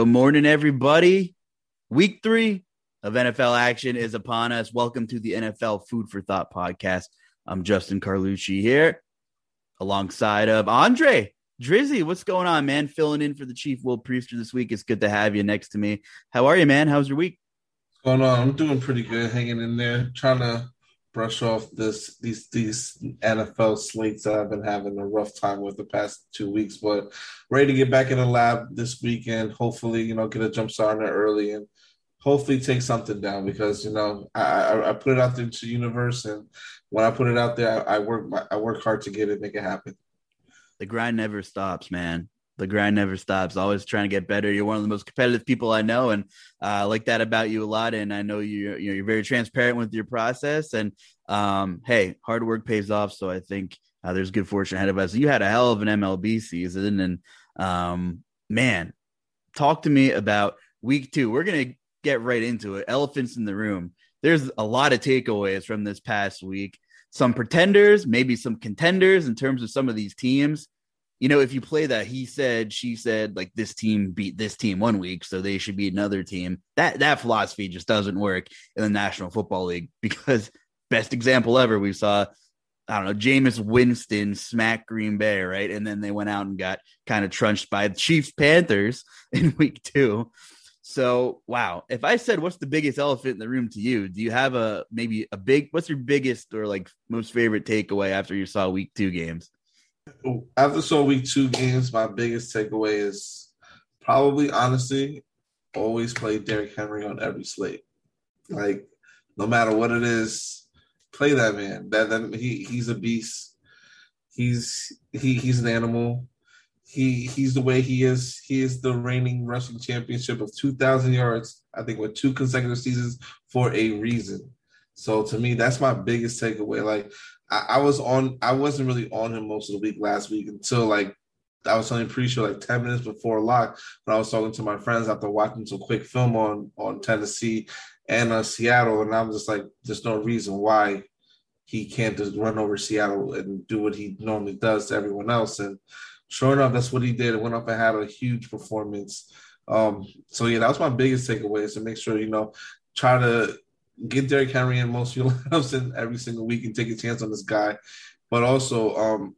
Good morning, everybody. Week three of NFL action is upon us. Welcome to the NFL Food for Thought podcast. I'm Justin Carlucci here alongside of Andre Drizzy. What's going on, man? Filling in for the Chief Will Priester this week. It's good to have you next to me. How are you, man? How's your week? What's going on? I'm doing pretty good, hanging in there, trying to brush off this these these NFL slates that I've been having a rough time with the past two weeks, but ready to get back in the lab this weekend. Hopefully, you know, get a jump start on it early and hopefully take something down because you know I, I, put it out there to the universe and when I put it out there, I, I work I work hard to get it, make it happen. The grind never stops, man the grind never stops always trying to get better. You're one of the most competitive people i know and uh, i like that about you a lot and i know you you know you're very transparent with your process and um, hey hard work pays off so i think uh, there's good fortune ahead of us. You had a hell of an mlb season and um, man talk to me about week two. We're gonna get right into it. Elephants in the room. There's a lot of takeaways from this past week. Some pretenders maybe some contenders in terms of some of these teams you know, if you play that, he said, she said, like this team beat this team one week, so they should beat another team. That that philosophy just doesn't work in the National Football League because best example ever, we saw, I don't know, Jameis Winston smack Green Bay, right? And then they went out and got kind of trunched by the Chiefs Panthers in week two. So wow, if I said what's the biggest elephant in the room to you, do you have a maybe a big what's your biggest or like most favorite takeaway after you saw week two games? After so week two games, my biggest takeaway is probably honestly always play Derrick Henry on every slate. Like no matter what it is, play that man. That, that he he's a beast. He's he he's an animal. He he's the way he is. He is the reigning rushing championship of two thousand yards. I think with two consecutive seasons for a reason. So to me, that's my biggest takeaway. Like I, I, was on, I wasn't really on him most of the week last week until like I was telling pre-show like ten minutes before lock when I was talking to my friends after watching some quick film on on Tennessee and uh, Seattle, and I'm just like, there's no reason why he can't just run over Seattle and do what he normally does to everyone else. And sure enough, that's what he did. It went up and had a huge performance. Um, so yeah, that was my biggest takeaway is to make sure you know try to get Derrick Henry in most of your lineups in every single week and take a chance on this guy. But also, um,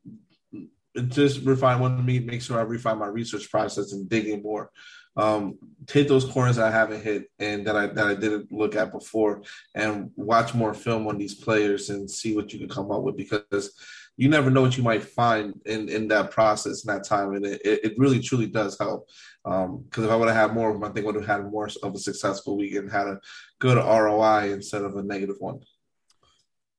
just refine one of me, make sure I refine my research process and dig in more. Um, hit those corners I haven't hit and that I that I didn't look at before, and watch more film on these players and see what you can come up with because you never know what you might find in in that process in that time, and it, it really truly does help. Because um, if I would have had more of them, I think I would have had more of a successful week and had a good ROI instead of a negative one.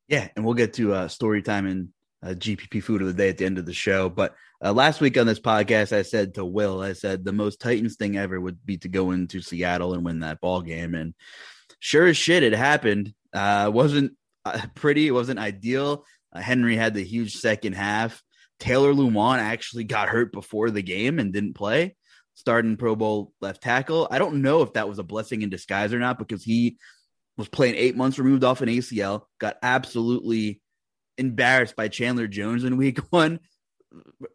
Yeah, and we'll get to uh, story time and uh, GPP food of the day at the end of the show. But uh, last week on this podcast, I said to Will, I said the most Titans thing ever would be to go into Seattle and win that ball game. And sure as shit, it happened. Uh, wasn't uh, pretty. It wasn't ideal. Uh, Henry had the huge second half. Taylor Lewan actually got hurt before the game and didn't play. Starting Pro Bowl left tackle. I don't know if that was a blessing in disguise or not because he was playing eight months removed off an ACL, got absolutely embarrassed by Chandler Jones in week one,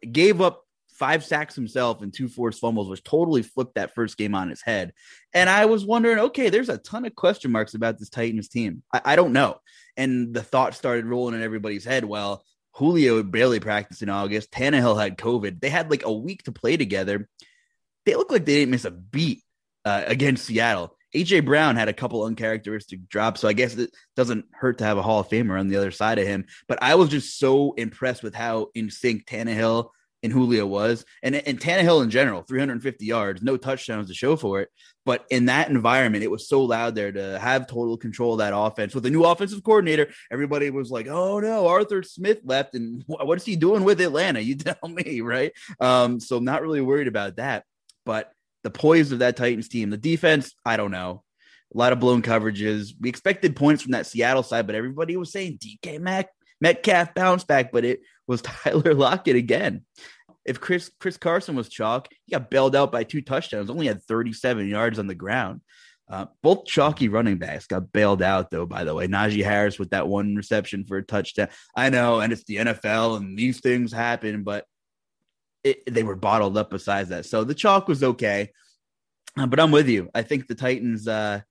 gave up five sacks himself and two forced fumbles, which totally flipped that first game on its head. And I was wondering, okay, there's a ton of question marks about this Titans team. I, I don't know. And the thought started rolling in everybody's head. Well, Julio barely practiced in August. Tannehill had COVID. They had like a week to play together. They look like they didn't miss a beat uh, against Seattle. AJ Brown had a couple uncharacteristic drops, so I guess it doesn't hurt to have a Hall of Famer on the other side of him. But I was just so impressed with how in sync Tannehill and Julio was, and and Tannehill in general, 350 yards, no touchdowns to show for it. But in that environment, it was so loud there to have total control of that offense with a new offensive coordinator. Everybody was like, "Oh no, Arthur Smith left, and what's he doing with Atlanta?" You tell me, right? Um, so I'm not really worried about that, but the poise of that Titans team. The defense, I don't know. A lot of blown coverages. We expected points from that Seattle side, but everybody was saying DK Mac Metcalf bounce back, but it was Tyler Lockett again. If Chris Chris Carson was chalk, he got bailed out by two touchdowns, only had 37 yards on the ground. Uh, both chalky running backs got bailed out, though, by the way. Najee Harris with that one reception for a touchdown. I know, and it's the NFL and these things happen, but it, they were bottled up besides that. So the chalk was okay. Uh, but I'm with you. I think the Titans, uh,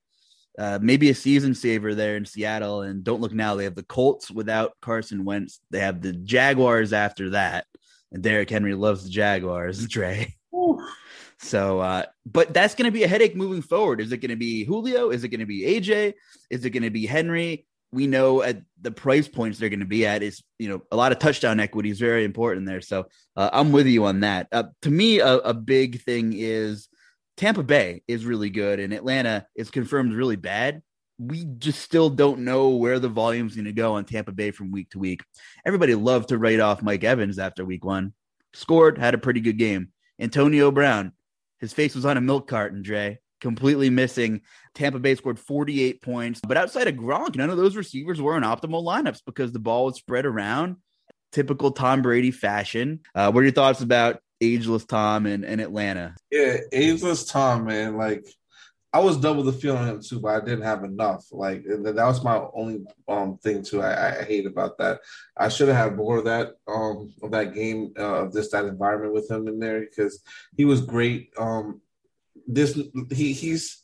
uh, maybe a season saver there in Seattle. And don't look now, they have the Colts without Carson Wentz. They have the Jaguars after that. And Derrick Henry loves the Jaguars, Dre. So, uh, but that's going to be a headache moving forward. Is it going to be Julio? Is it going to be AJ? Is it going to be Henry? we know at the price points they're going to be at is you know a lot of touchdown equity is very important there so uh, i'm with you on that uh, to me a, a, big thing is tampa bay is really good and atlanta is confirmed really bad we just still don't know where the volume's going to go on tampa bay from week to week everybody loved to write off mike evans after week one scored had a pretty good game antonio brown his face was on a milk carton dre completely missing. Tampa Bay scored 48 points, but outside of Gronk, none of those receivers were in optimal lineups because the ball was spread around. Typical Tom Brady fashion. Uh, what are your thoughts about ageless Tom and, and Atlanta? Yeah, ageless Tom, man. Like, I was double the feeling him too, but I didn't have enough. Like that was my only um thing too. I, I hate about that. I should have had more of that um of that game uh, of this that environment with him in there because he was great. Um this he he's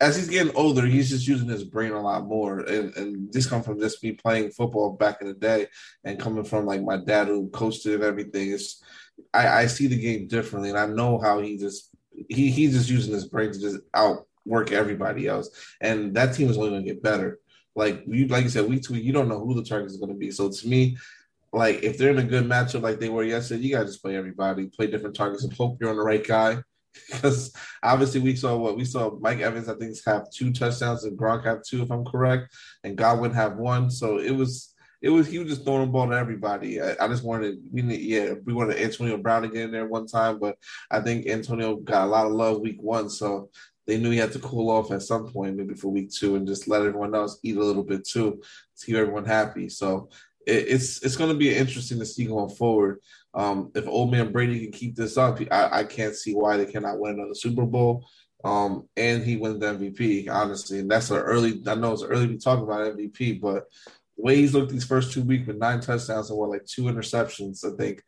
as he's getting older, he's just using his brain a lot more. And, and this come from just me playing football back in the day and coming from like my dad who coached it and everything. It's I, I see the game differently and I know how he just he he's just using his brain to just outwork everybody else. And that team is only gonna get better. Like you like you said, week to week, you don't know who the target is gonna be. So to me, like if they're in a good matchup like they were yesterday, you gotta just play everybody, play different targets and hope you're on the right guy because obviously we saw what we saw. Mike Evans, I think, have two touchdowns, and Gronk have two, if I'm correct, and Godwin have one. So it was, it was he was just throwing the ball to everybody. I, I just wanted, we need, yeah, we wanted Antonio Brown to get in there one time, but I think Antonio got a lot of love week one, so they knew he had to cool off at some point, maybe for week two, and just let everyone else eat a little bit too to keep everyone happy. So it's it's going to be interesting to see going forward. Um, if old man Brady can keep this up, I, I can't see why they cannot win another Super Bowl. Um, and he wins the MVP, honestly. And that's an early, I know it's early to talk about MVP, but way he's looked these first two weeks with nine touchdowns and what, like two interceptions, I think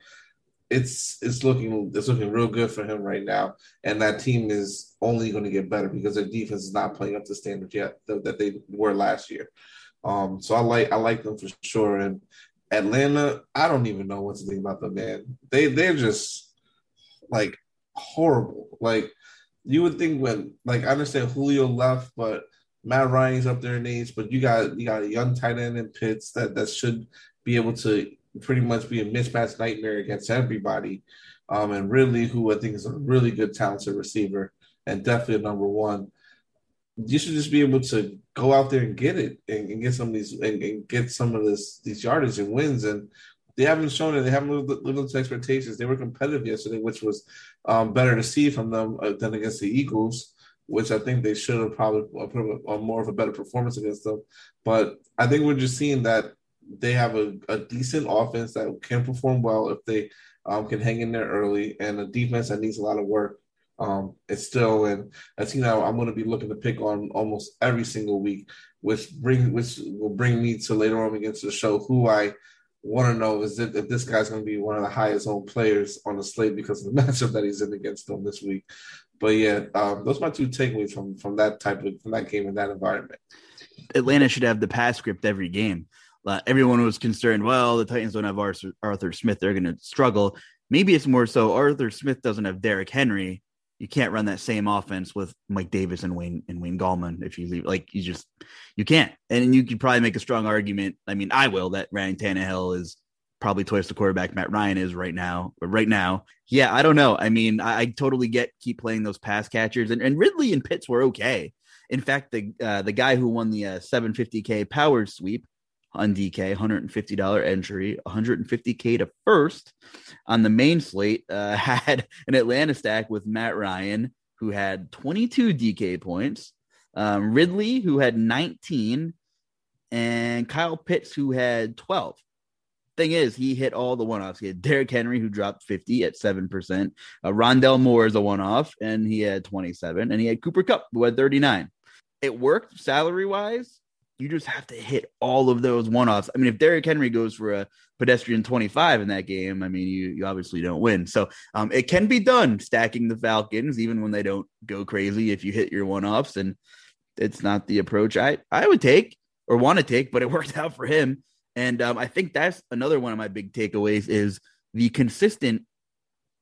it's it's looking it's looking real good for him right now. And that team is only going to get better because their defense is not playing up to standard yet that, that they were last year. Um, so I like I like them for sure. And Atlanta, I don't even know what to think about them, man. They they're just like horrible. Like you would think when like I understand Julio left, but Matt Ryan's up there in age, but you got you got a young tight end in Pitts that that should be able to pretty much be a mismatch nightmare against everybody. Um, and Ridley, who I think is a really good talented receiver and definitely a number one you should just be able to go out there and get it and, and get some of these and, and, get some of this these yardage and wins and they haven't shown it. They haven't lived, lived up to expectations. They were competitive yesterday, which was um, better to see from them uh, than against the Eagles. Which I think they should have probably put a, a more of a better performance against them. But I think we're just seeing that they have a, a decent offense that can perform well if they um, can hang in there early, and a defense that needs a lot of work. Um, it's still, and I think now I'm going to be looking to pick on almost every single week, which bring which will bring me to later on against the show who I want to know is if, if this guy's going to be one of the highest owned players on the slate because of the matchup that he's in against them this week. But yeah, um, those are my two takeaways from from that type of from that game in that environment. Atlanta should have the pass script every game. Uh, everyone was concerned. Well, the Titans don't have Arthur, Arthur Smith; they're going to struggle. Maybe it's more so Arthur Smith doesn't have Derrick Henry. You can't run that same offense with Mike Davis and Wayne and Wayne Gallman if you leave. Like you just you can't. And you could probably make a strong argument. I mean, I will that Ryan Tannehill is probably twice the quarterback Matt Ryan is right now. But right now, yeah, I don't know. I mean, I, I totally get keep playing those pass catchers, and, and Ridley and Pitts were okay. In fact, the uh, the guy who won the uh, 750k power sweep on DK, $150 entry, 150k to first on the main slate, uh, had an Atlanta stack with Matt Ryan, who had 22 DK points, um, Ridley, who had 19, and Kyle Pitts, who had 12 thing is, he hit all the one offs. He had Derrick Henry, who dropped 50 at 7%. Uh, Rondale Moore is a one off, and he had 27. And he had Cooper Kupp, who had 39. It worked salary wise. You just have to hit all of those one offs. I mean, if Derrick Henry goes for a pedestrian 25 in that game, I mean, you, you obviously don't win. So um, it can be done stacking the Falcons, even when they don't go crazy if you hit your one offs. And it's not the approach I, I would take or want to take, but it worked out for him. And um, I think that's another one of my big takeaways is the consistent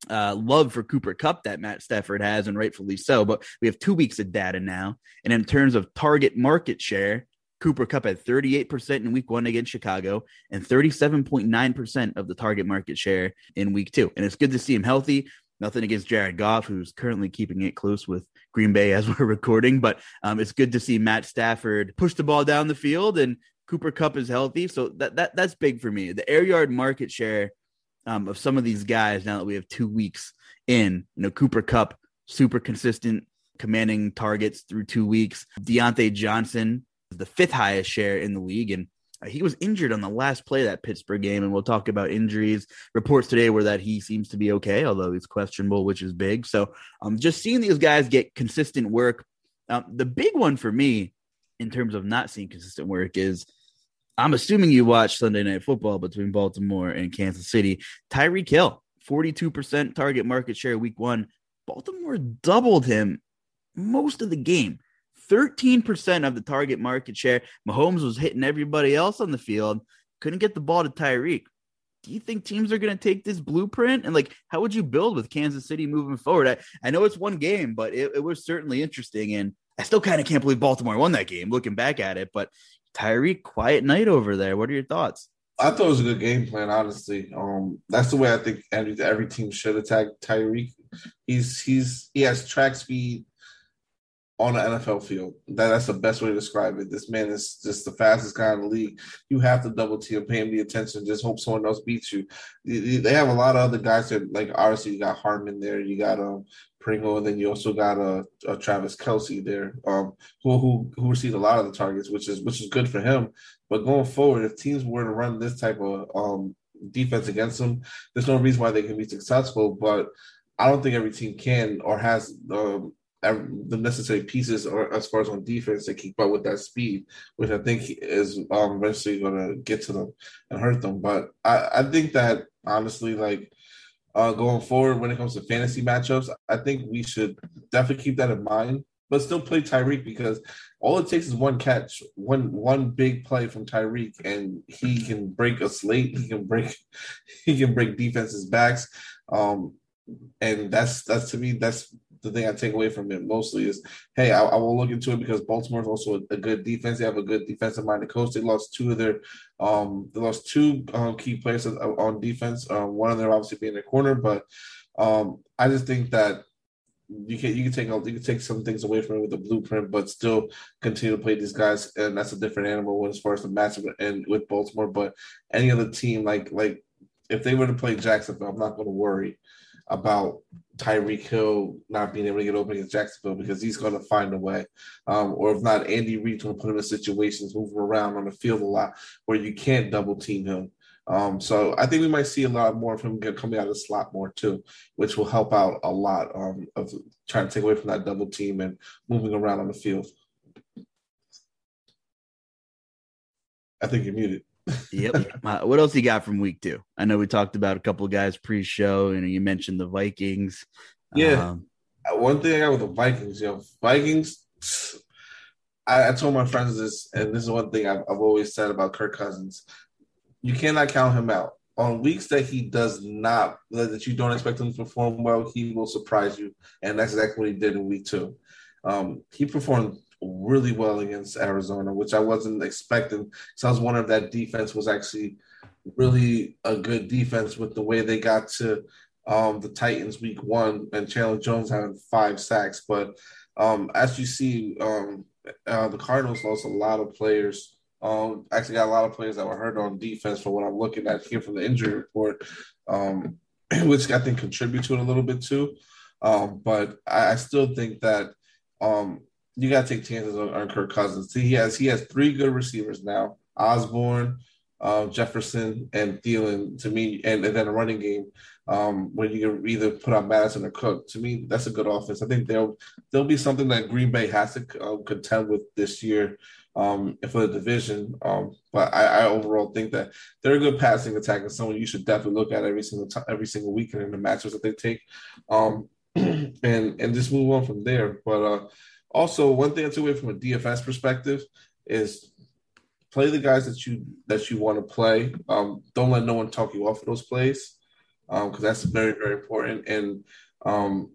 uh, love for Cooper Kupp that Matt Stafford has, and rightfully so. But we have two weeks of data now. And in terms of target market share, Cooper Kupp had 38% in week one against Chicago and 37.9% of the target market share in week two. And it's good to see him healthy. Nothing against Jared Goff, who's currently keeping it close with Green Bay as we're recording, but um, it's good to see Matt Stafford push the ball down the field and Cooper Kupp is healthy, so that that that's big for me. The air yard market share um, of some of these guys now that we have two weeks in, you know, Cooper Kupp super consistent, commanding targets through two weeks. Diontae Johnson is the fifth highest share in the league, and uh, he was injured on the last play that Pittsburgh game, and we'll talk about injuries. Reports today were that he seems to be okay, although he's questionable, which is big. So, um, just seeing these guys get consistent work. Um, the big one for me, in terms of not seeing consistent work, is I'm assuming you watched Sunday Night Football between Baltimore and Kansas City. Tyreek Hill, 42% target market share week one. Baltimore doubled him most of the game. 13% of the target market share. Mahomes was hitting everybody else on the field, couldn't get the ball to Tyreek. Do you think teams are going to take this blueprint? And like, how would you build with Kansas City moving forward? I, I know it's one game, but it, it was certainly interesting. And I still kind of can't believe Baltimore won that game looking back at it. But Tyreek, quiet night over there. What are your thoughts? I thought it was a good game plan, honestly. Um, that's the way I think every every team should attack Tyreek. He's he's he has track speed on the NFL field. That, that's the best way to describe it. This man is just the fastest guy in the league. You have to double team, pay him the attention, just hope someone else beats you. They have a lot of other guys that, like, obviously, you got Hardman there, you got um, Pringle, and then you also got a, uh, Travis Kelce there, um, who who who received a lot of the targets, which is which is good for him. But going forward, if teams were to run this type of um, defense against them, there's no reason why they can be successful. But I don't think every team can or has um, the necessary pieces or as far as on defense to keep up with that speed, which I think is um, eventually going to get to them and hurt them. But I, I think that honestly, like uh, going forward when it comes to fantasy matchups, I think we should definitely keep that in mind. But still play Tyreek because all it takes is one catch, one one big play from Tyreek, and he can break a slate. He can break, he can break defenses' backs. Um, and that's that's to me that's the thing I take away from it mostly is, hey, I, I will look into it because Baltimore is also a, a, good defense. They have a good defensive minded coach. They lost two of their, um, they lost two um, key players on defense. Um, one of them obviously being a corner, but um, I just think that you can you can take you can take some things away from it with the blueprint, but still continue to play these guys, and that's a different animal as far as the matchup and with Baltimore. But any other team, like like if they were to play Jacksonville, I'm not going to worry about Tyreek Hill not being able to get open against Jacksonville because he's going to find a way. Um, or if not, Andy Reid's going to put him in situations moving around on the field a lot where you can't double team him. Um, so I think we might see a lot more of him coming out of the slot more too, which will help out a lot um, of trying to take away from that double team and moving around on the field. I think you're muted. Yep. Uh, what else you got from week two? I know we talked about a couple of guys pre-show, and you mentioned the Vikings. Yeah. Um, uh, One thing I got with the Vikings, you know, Vikings. I, I, told my friends this, and this is one thing I've, I've always said about Kirk Cousins. You cannot count him out. On weeks that he does not, that you don't expect him to perform well, he will surprise you, and that's exactly what he did in week two. Um, he performed really well against Arizona, which I wasn't expecting. So I was wondering if that defense was actually really a good defense with the way they got to um, the Titans week one and Chandler Jones having five sacks. But um, as you see, um, uh, the Cardinals lost a lot of players. Um, actually, got a lot of players that were hurt on defense for what I'm looking at here from the injury report, um, which I think contribute to it a little bit too. Um, but I, I, still think that um, you got to take chances on, on Kirk Cousins. See, he has he has three good receivers now: Osborn, uh, Jefferson, and Thielen. To me, and, and then a running game um, when you can either put on Mattison or Cook. To me, that's a good offense. I think there'll there'll be something that Green Bay has to uh, contend with this year um, for the division. Um, but I, I, overall think that they're a good passing attack and someone you should definitely look at every single time, every single weekend in the matches that they take, um, and and just move on from there. But uh, also, one thing I took away from a DFS perspective is play the guys that you that you want to play. Um, don't let no one talk you off of those plays because um, that's very very important. And um,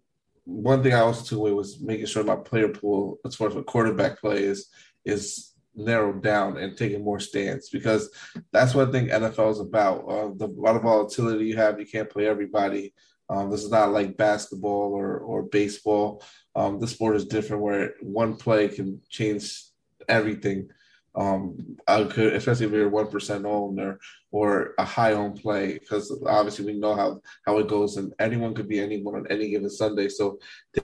one thing I also took away was making sure my player pool, as far as what quarterback play is, is narrowed down and taking more stands because that's what I think NFL is about. Uh, the a lot of volatility you have, you can't play everybody. Um, this is not like basketball or or baseball. Um, the sport is different where one play can change everything. Um, I could, especially if you're one percent owned or or a high owned play, because obviously we know how how it goes, and anyone could be anyone on any given Sunday. So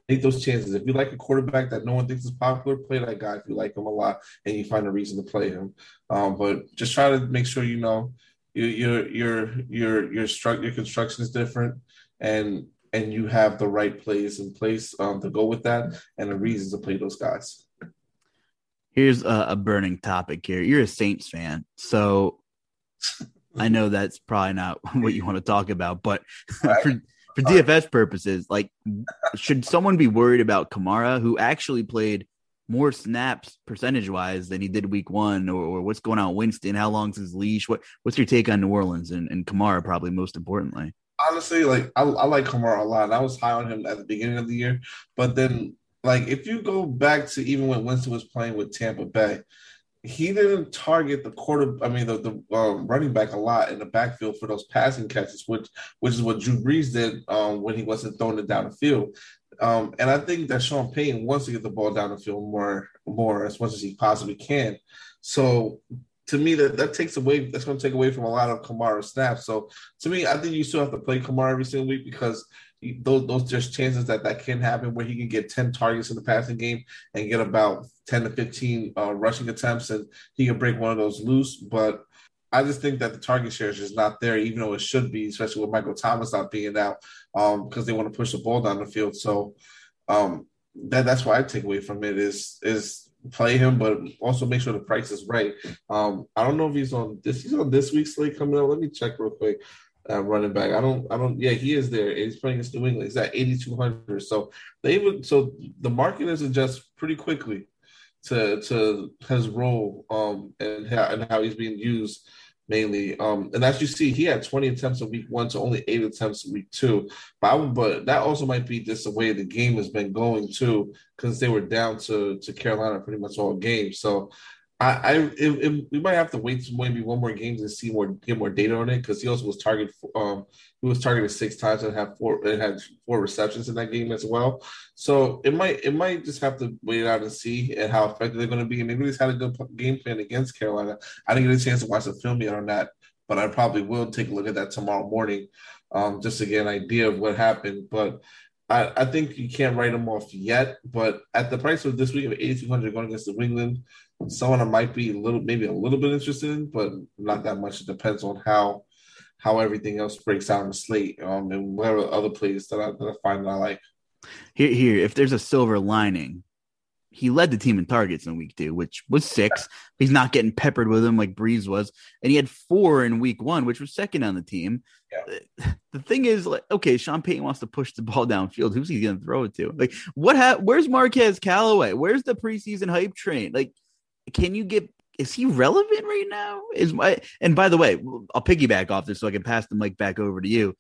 take those chances. If you like a quarterback that no one thinks is popular, play that guy. If you like him a lot and you find a reason to play him, um, but just try to make sure you know your your your your your, stru- your construction is different and and you have the right plays in place um, to go with that and the reasons to play those guys. Here's a, a burning topic here. You're a Saints fan, so I know that's probably not what you want to talk about, but for for DFS purposes, like should someone be worried about Kamara, who actually played more snaps percentage wise than he did week one, or, or what's going on Winston? How long's his leash? What what's your take on New Orleans and, and Kamara, probably most importantly? Honestly, like I, I like Kamara a lot. And I was high on him at the beginning of the year, but then like if you go back to even when Winston was playing with Tampa Bay, he didn't target the quarter. I mean, the, the um, running back a lot in the backfield for those passing catches, which which is what Drew Brees did um, when he wasn't throwing it down the field. Um, and I think that Sean Payton wants to get the ball down the field more, more as much as he possibly can. So to me that that takes away that's going to take away from a lot of Kamara snaps. So to me, I think you still have to play Kamara every single week because those those just chances that that can happen where he can get ten targets in the passing game and get about ten to fifteen uh, rushing attempts and he can break one of those loose. But I just think that the target share is just not there, even though it should be, especially with Michael Thomas not being out because um, they want to push the ball down the field. So um, that that's why I take away from it is is play him, but also make sure the price is right. Um, I don't know if he's on this. He's on this week's slate coming up. Let me check real quick. Uh, running back. I don't. I don't. Yeah, he is there. He's playing against New England. He's at eighty two hundred. So they would. So the market is adjust pretty quickly to to his role um and how and how he's being used mainly. Um, and as you see, he had 20 attempts in week one to only eight attempts in week two. But, but that also might be just the way the game has been going too, because they were down to to Carolina pretty much all game. So I, I it, it, we might have to wait maybe one more game to see more get more data on it because he also was targeted. Um, he was targeted six times and had four and had four receptions in that game as well. So it might it might just have to wait out and see and how effective they're going to be. And they really had a good game plan against Carolina. I didn't get a chance to watch the film yet on that, but I probably will take a look at that tomorrow morning. um, just to get an idea of what happened. But I, I think you can't write them off yet. But at the price of this week of 8,200 going against New England, someone I might be a little, maybe a little bit interested in, but not that much. It depends on how how everything else breaks out in the slate um, and what other plays that I, that I find that I like. Here, here, if there's a silver lining, he led the team in targets in week two, which was six. He's not getting peppered with them like Brees was, and he had four in week one, which was second on the team. Yeah. The thing is, like, okay, Sean Payton wants to push the ball downfield. Who's he going to throw it to? Like, what? Ha- where's Marquez Callaway? Where's the preseason hype train? Like, can you get? Is he relevant right now? Is my and by the way, I'll piggyback off this so I can pass the mic back over to you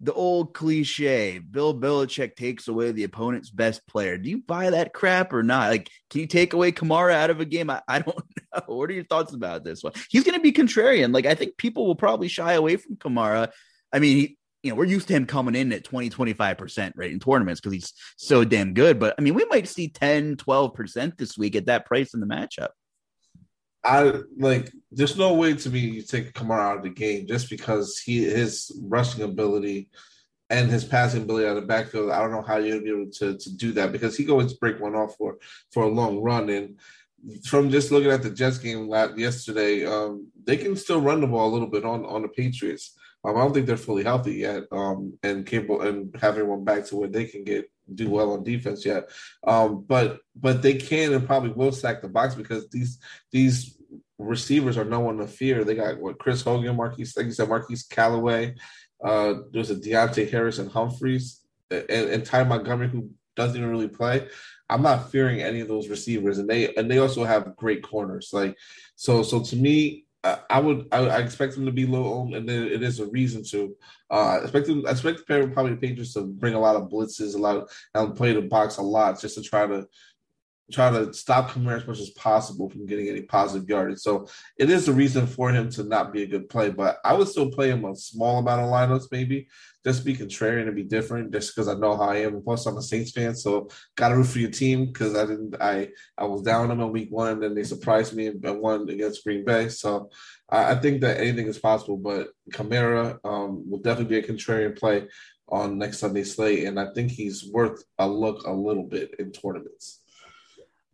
the old cliche Bill Belichick takes away the opponent's best player. Do you buy that crap or not? Like, can you take away Kamara out of a game? I, I don't know. What are your thoughts about this one? He's going to be contrarian. Like, I think people will probably shy away from Kamara. I mean, he, you know, we're used to him coming in at 20, 25% right in tournaments because he's so damn good. But I mean, we might see 10, 12% this week at that price in the matchup. I like. There's no way to me you take Kamara out of the game just because he his rushing ability and his passing ability out of the backfield. I don't know how you'll be able to to do that because he always break one off for for a long run. And from just looking at the Jets game yesterday, um, they can still run the ball a little bit on on the Patriots. Um, I don't think they're fully healthy yet, um, and capable and having one back to where they can get do well on defense yet. Um, but but they can and probably will sack the box because these these receivers are no one to fear. They got what Chris Hogan, Marquise, like you said, Marquise Callaway. Uh, there's a Deonte Harris and Humphreys and, and Ty Montgomery who doesn't even really play. I'm not fearing any of those receivers, and they and they also have great corners. Like so, so to me, I would I, I, expect them to be low owned, and then it is a reason to. Uh, expect them, I expect the pair of probably the Patriots to bring a lot of blitzes, a lot of, and play the box a lot, just to try to try to stop Kamara as much as possible from getting any positive yardage. So it is a reason for him to not be a good play, but I would still play him a small amount of lineups, maybe just be contrarian and be different, just because I know how I am. Plus, I'm a Saints fan, so got to root for your team because I didn't. I I was down them in week one, and then they surprised me and won against Green Bay. So I, I think that anything is possible, but Kamara um, will definitely be a contrarian play on next Sunday slate, and I think he's worth a look a little bit in tournaments.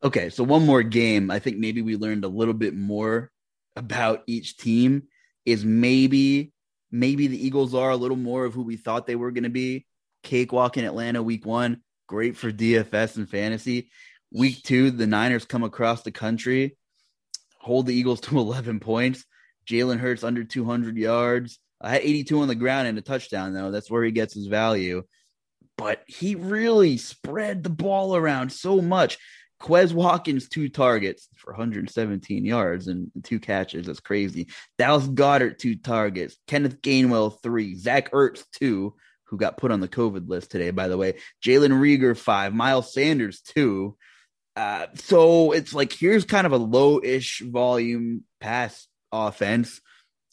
Okay, so one more game. I think maybe we learned a little bit more about each team. Is maybe maybe the Eagles are a little more of who we thought they were going to be. Cakewalk in Atlanta week one, great for DFS and fantasy. Week two, the Niners come across the country, hold the Eagles to 11 points. Jalen Hurts under 200 yards. I had 82 on the ground and a touchdown, though. That's where he gets his value. But he really spread the ball around so much. Quez Watkins, two targets for 117 yards and two catches. That's crazy. Dallas Goedert, two targets. Kenneth Gainwell, three. Zach Ertz, two, who got put on the COVID list today, by the way. Jalen Reagor, five. Miles Sanders, two. Uh, so it's like here's kind of a low ish volume pass offense.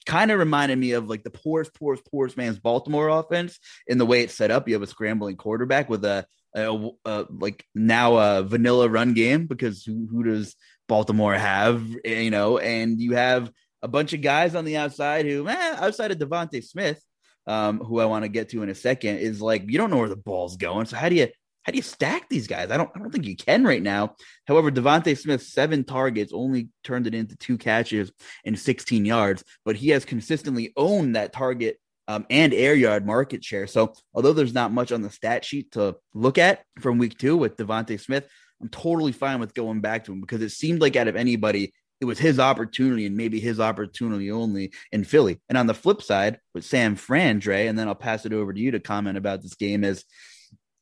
Kind of reminded me of like the poorest, poorest, poorest man's Baltimore offense in the way it's set up. You have a scrambling quarterback with a like now a vanilla run game because who, who does Baltimore have? You know, and you have a bunch of guys on the outside who, eh, outside of DeVonta Smith, um, who I want to get to in a second, is like you don't know where the ball's going. So how do you how do you stack these guys? I don't I don't think you can right now. However, DeVonta Smith seven targets only turned it into two catches and 16 yards, but he has consistently owned that target um, and air yard market share. So although there's not much on the stat sheet to look at from week two with DeVonta Smith, I'm totally fine with going back to him because it seemed like out of anybody, it was his opportunity and maybe his opportunity only in Philly. And on the flip side with Sam Frandre, and then I'll pass it over to you to comment about this game is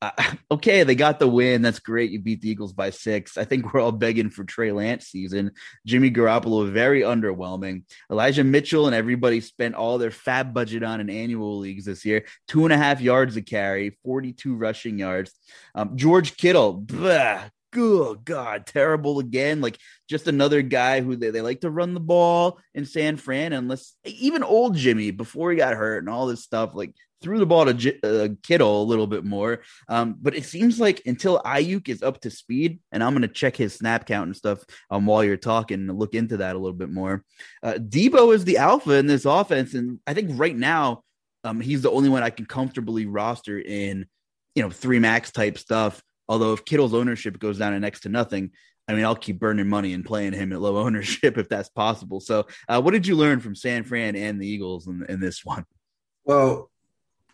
uh, okay, they got the win. That's great. You beat the Eagles by six. I think we're all begging for Trey Lance season. Jimmy Garoppolo, very underwhelming. Elijah Mitchell and everybody spent all their FAAB budget on in annual leagues this year. Two and a half yards a carry, 42 rushing yards. Um, George Kittle, good God, terrible again. Like just another guy who they, they like to run the ball in San Fran. Unless even old Jimmy before he got hurt and all this stuff, like threw the ball to J- uh, Kittle a little bit more. Um, but it seems like until Aiyuk is up to speed, and I'm going to check his snap count and stuff um, while you're talking and look into that a little bit more. Uh, Deebo is the alpha in this offense. And I think right now, um, he's the only one I can comfortably roster in, you know, three max type stuff. Although if Kittle's ownership goes down to next to nothing, I mean, I'll keep burning money and playing him at low ownership if that's possible. So, uh, what did you learn from San Fran and the Eagles in, in this one? Well,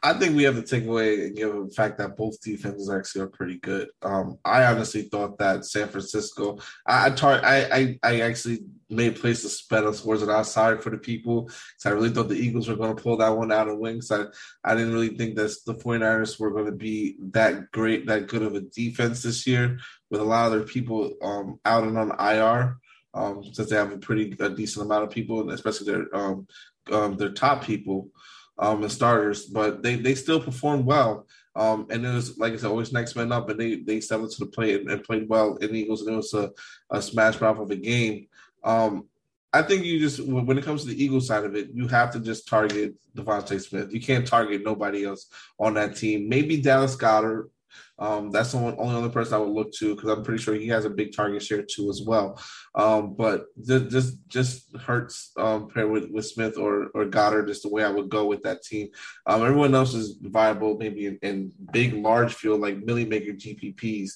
I think we have to take away, given the fact that both defenses actually are pretty good. Um, I honestly thought that San Francisco, I I, tar- I, I, I actually made place to spend on scores and sorry for the people. So I really thought the Eagles were going to pull that one out of wings. I, I didn't really think that the 49ers were going to be that great, that good of a defense this year with a lot of their people um, out and on IR. Um, since they have a pretty a decent amount of people, especially their um, um, their top people um, and starters, but they they still performed well. Um, and it was like I said, always next man up, and they they stepped into the plate and, and played well the Eagles, and it was a, a smash mouth of a game. Um, I think you just when it comes to the Eagles side of it, you have to just target DeVonta Smith. You can't target nobody else on that team. Maybe Dallas Goedert, um, that's the one, only other person I would look to because I'm pretty sure he has a big target share too as well. Um, but just just, just hurts um, paired with, with Smith or or Goedert is the way I would go with that team. Um, everyone else is viable, maybe in, in big large field like Milly Maker GPPs.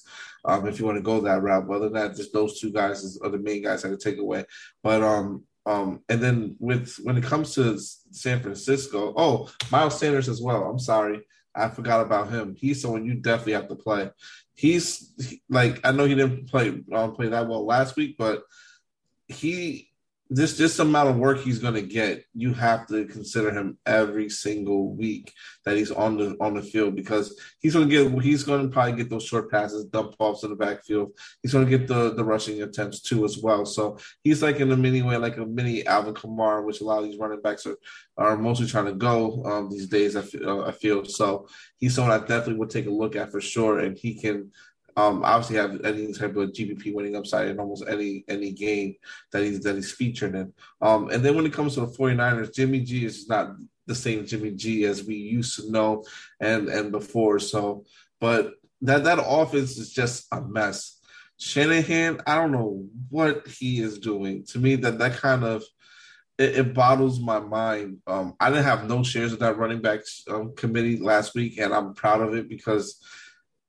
Um, if you want to go that route, but other than that, just those two guys are the main guys I could take away. But um, um, and then with when it comes to San Francisco, oh, Miles Sanders as well. I'm sorry. I forgot about him. He's someone you definitely have to play. He's like I know he didn't play um, play that well last week, but he this this amount of work he's going to get, you have to consider him every single week that he's on the on the field because he's going to get he's going to probably get those short passes, dump offs in the backfield. He's going to get the the rushing attempts too as well. So he's like in a mini way, like a mini Alvin Kamara, which a lot of these running backs are are mostly trying to go um, these days. I feel, uh, I feel so. He's someone I definitely would take a look at for sure, and he can um, obviously have any type of GPP winning upside in almost any any game that he's that he's featured in. Um, and then when it comes to the 49ers, Jimmy G is not the same Jimmy G as we used to know and and before. So, but that that offense is just a mess. Shanahan, I don't know what he is doing. To me, that that kind of it, it boggles my mind. Um, I didn't have no shares of that running back um, committee last week, and I'm proud of it because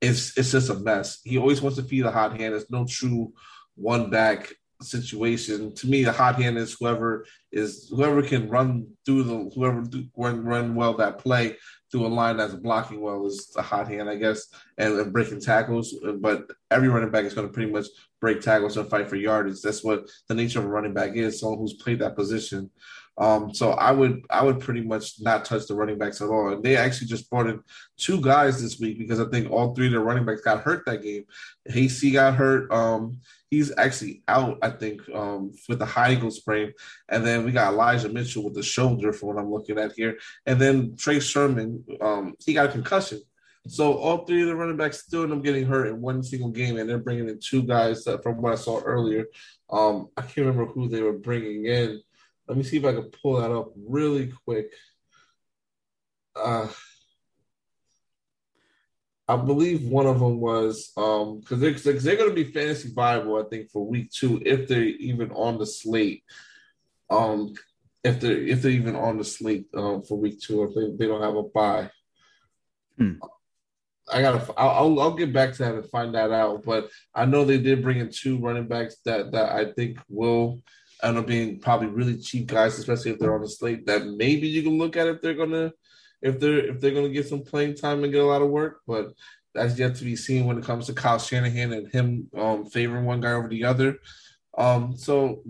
it's it's just a mess. He always wants to feed a hot hand. It's no true one back situation. To me, the hot hand is whoever is whoever can run through the whoever do, run run well that play through a line that's blocking well is a hot hand, I guess, and, and breaking tackles. But every running back is going to pretty much break tackles and fight for yardage. That's what the nature of a running back is. Someone who's played that position. Um, so I would I would pretty much not touch the running backs at all. And they actually just brought in two guys this week because I think all three of the running backs got hurt that game. Hasty got hurt. Um, he's actually out, I think, um, with the high ankle sprain. And then we got Elijah Mitchell with the shoulder, for what I'm looking at here. And then Trey Sermon, um, he got a concussion. So all three of the running backs still end up getting hurt in one single game, and they're bringing in two guys that, from what I saw earlier. Um, I can't remember who they were bringing in. Let me see if I can pull that up really quick. Uh, I believe one of them was um because they're, they're going to be fantasy viable, I think, for week two if they're even on the slate. Um, if they're if they're even on the slate um, for week two, if they, they don't have a bye. Hmm. I gotta. I'll, I'll get back to that and find that out. But I know they did bring in two running backs that that I think will end up being probably really cheap guys, especially if they're on the slate that maybe you can look at if they're gonna if they're if they're gonna get some playing time and get a lot of work. But that's yet to be seen when it comes to Kyle Shanahan and him um, favoring one guy over the other. Um, so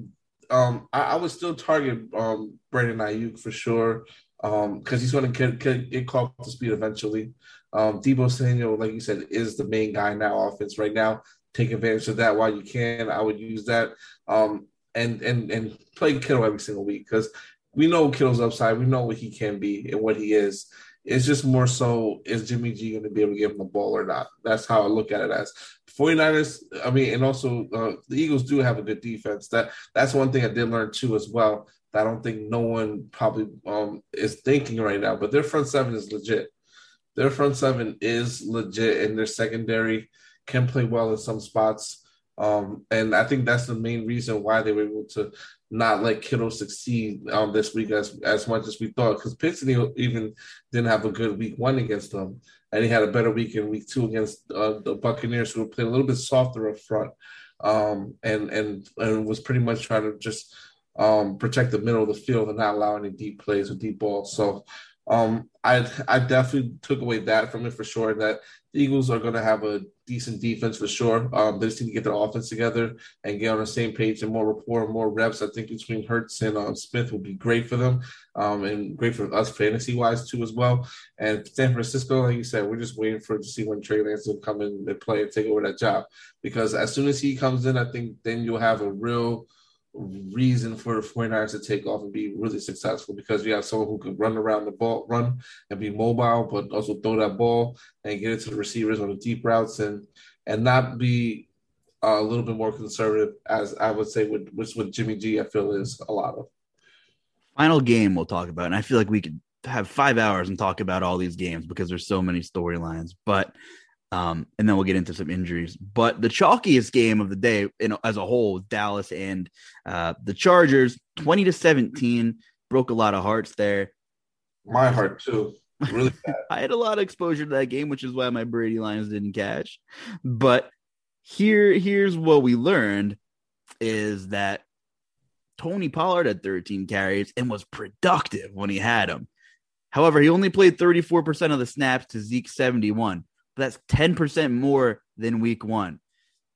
um, I, I, would still target um, Brandon Aiyuk for sure because um, he's going to get, get caught up to speed eventually. Um, Deebo Samuel, like you said, is the main guy now offense right now. Take advantage of that while you can. I would use that. Um, and and and play Kittle every single week because we know Kittle's upside. We know what he can be and what he is. It's just more so is Jimmy G going to be able to give him the ball or not? That's how I look at it as 49ers. I mean, and also uh, the Eagles do have a good defense. That that's one thing I did learn too as well. That I don't think no one probably um, is thinking right now, but their front seven is legit. Their front seven is legit, and their secondary can play well in some spots. Um, and I think that's the main reason why they were able to not let Kittle succeed um, this week as as much as we thought. Because Pittsburgh even didn't have a good week one against them, and he had a better week in week two against uh, the Buccaneers, who played a little bit softer up front, um, and and and was pretty much trying to just um, protect the middle of the field and not allow any deep plays or deep balls. So um, I I definitely took away that from it for sure. That the Eagles are going to have a decent defense for sure. Um, they just need to get their offense together and get on the same page and more rapport, more reps. I think between Hurts and uh, Smith will be great for them um, and great for us fantasy wise too as well. And San Francisco, like you said, we're just waiting for to see when Trey Lance will come in and play and take over that job because as soon as he comes in, I think then you'll have a real – reason for the 49ers to take off and be really successful because you have someone who can run around the ball, run and be mobile, but also throw that ball and get it to the receivers on the deep routes and and not be uh, a little bit more conservative, as I would say, with which with Jimmy G, I feel is a lot of. Final game we'll talk about, and I feel like we could have five hours and talk about all these games because there's so many storylines. But um, and then we'll get into some injuries. But the chalkiest game of the day in, as a whole, Dallas and uh, the Chargers, 20 to 17, broke a lot of hearts there. My heart, too. Really bad. I had a lot of exposure to that game, which is why my Brady Lions didn't catch. But here, here's what we learned is that Tony Pollard had 13 carries and was productive when he had them. However, he only played 34% of the snaps to Zeke 71 that's 10% more than week one.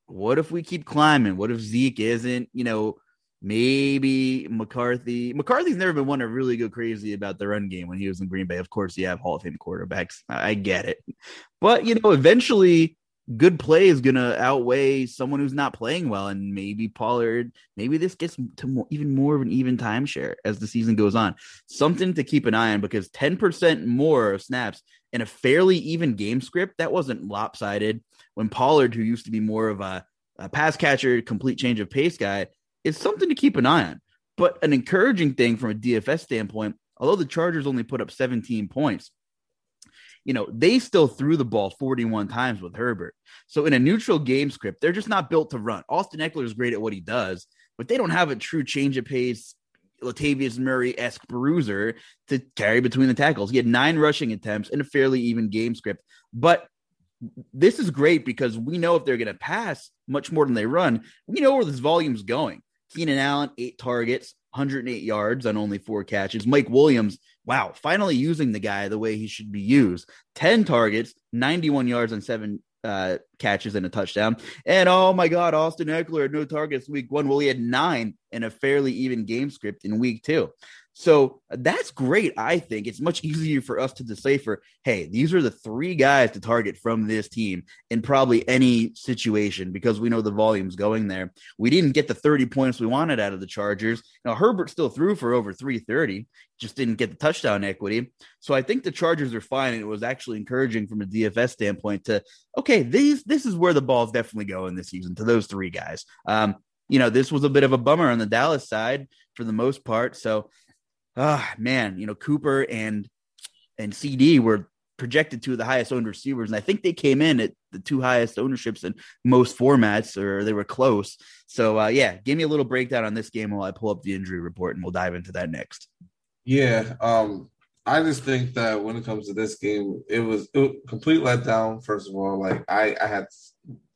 What if we keep climbing? What if Zeke isn't, you know, maybe McCarthy? McCarthy's never been one to really go crazy about the run game when he was in Green Bay. Of course, you have Hall of Fame quarterbacks. I get it. But, you know, eventually good play is going to outweigh someone who's not playing well. And maybe Pollard, maybe this gets to more, even more of an even timeshare as the season goes on. Something to keep an eye on because 10% more snaps in a fairly even game script, that wasn't lopsided. When Pollard, who used to be more of a, a pass catcher, complete change of pace guy, is something to keep an eye on. But an encouraging thing from a DFS standpoint, although the Chargers only put up 17 points, you know, they still threw the ball 41 times with Herbert. So in a neutral game script, they're just not built to run. Austin Ekeler is great at what he does, but they don't have a true change of pace Latavius Murray esque bruiser to carry between the tackles. He had nine rushing attempts in a fairly even game script. But this is great because we know if they're going to pass much more than they run, we know where this volume is going. Keenan Allen, eight targets, 108 yards on only four catches. Mike Williams, wow, finally using the guy the way he should be used. 10 targets, 91 yards on seven uh, catches and a touchdown. And oh my God, Austin Ekeler had no targets week one. Well, he had nine in a fairly even game script in week two. So that's great. I think it's much easier for us to decipher hey, these are the three guys to target from this team in probably any situation because we know the volume's going there. We didn't get the 30 points we wanted out of the Chargers. Now, Herbert still threw for over 330, just didn't get the touchdown equity. So I think the Chargers are fine. And it was actually encouraging from a DFS standpoint to, okay, these, this is where the ball's definitely going this season to those three guys. Um, you know, this was a bit of a bummer on the Dallas side for the most part. So ah, man, you know, Cooper and and CD were projected to the highest owned receivers, and I think they came in at the two highest ownerships in most formats, or they were close. So, uh, yeah, give me a little breakdown on this game while I pull up the injury report, and we'll dive into that next. Yeah, um, I just think that when it comes to this game, it was, complete letdown. First of all, like I, I had,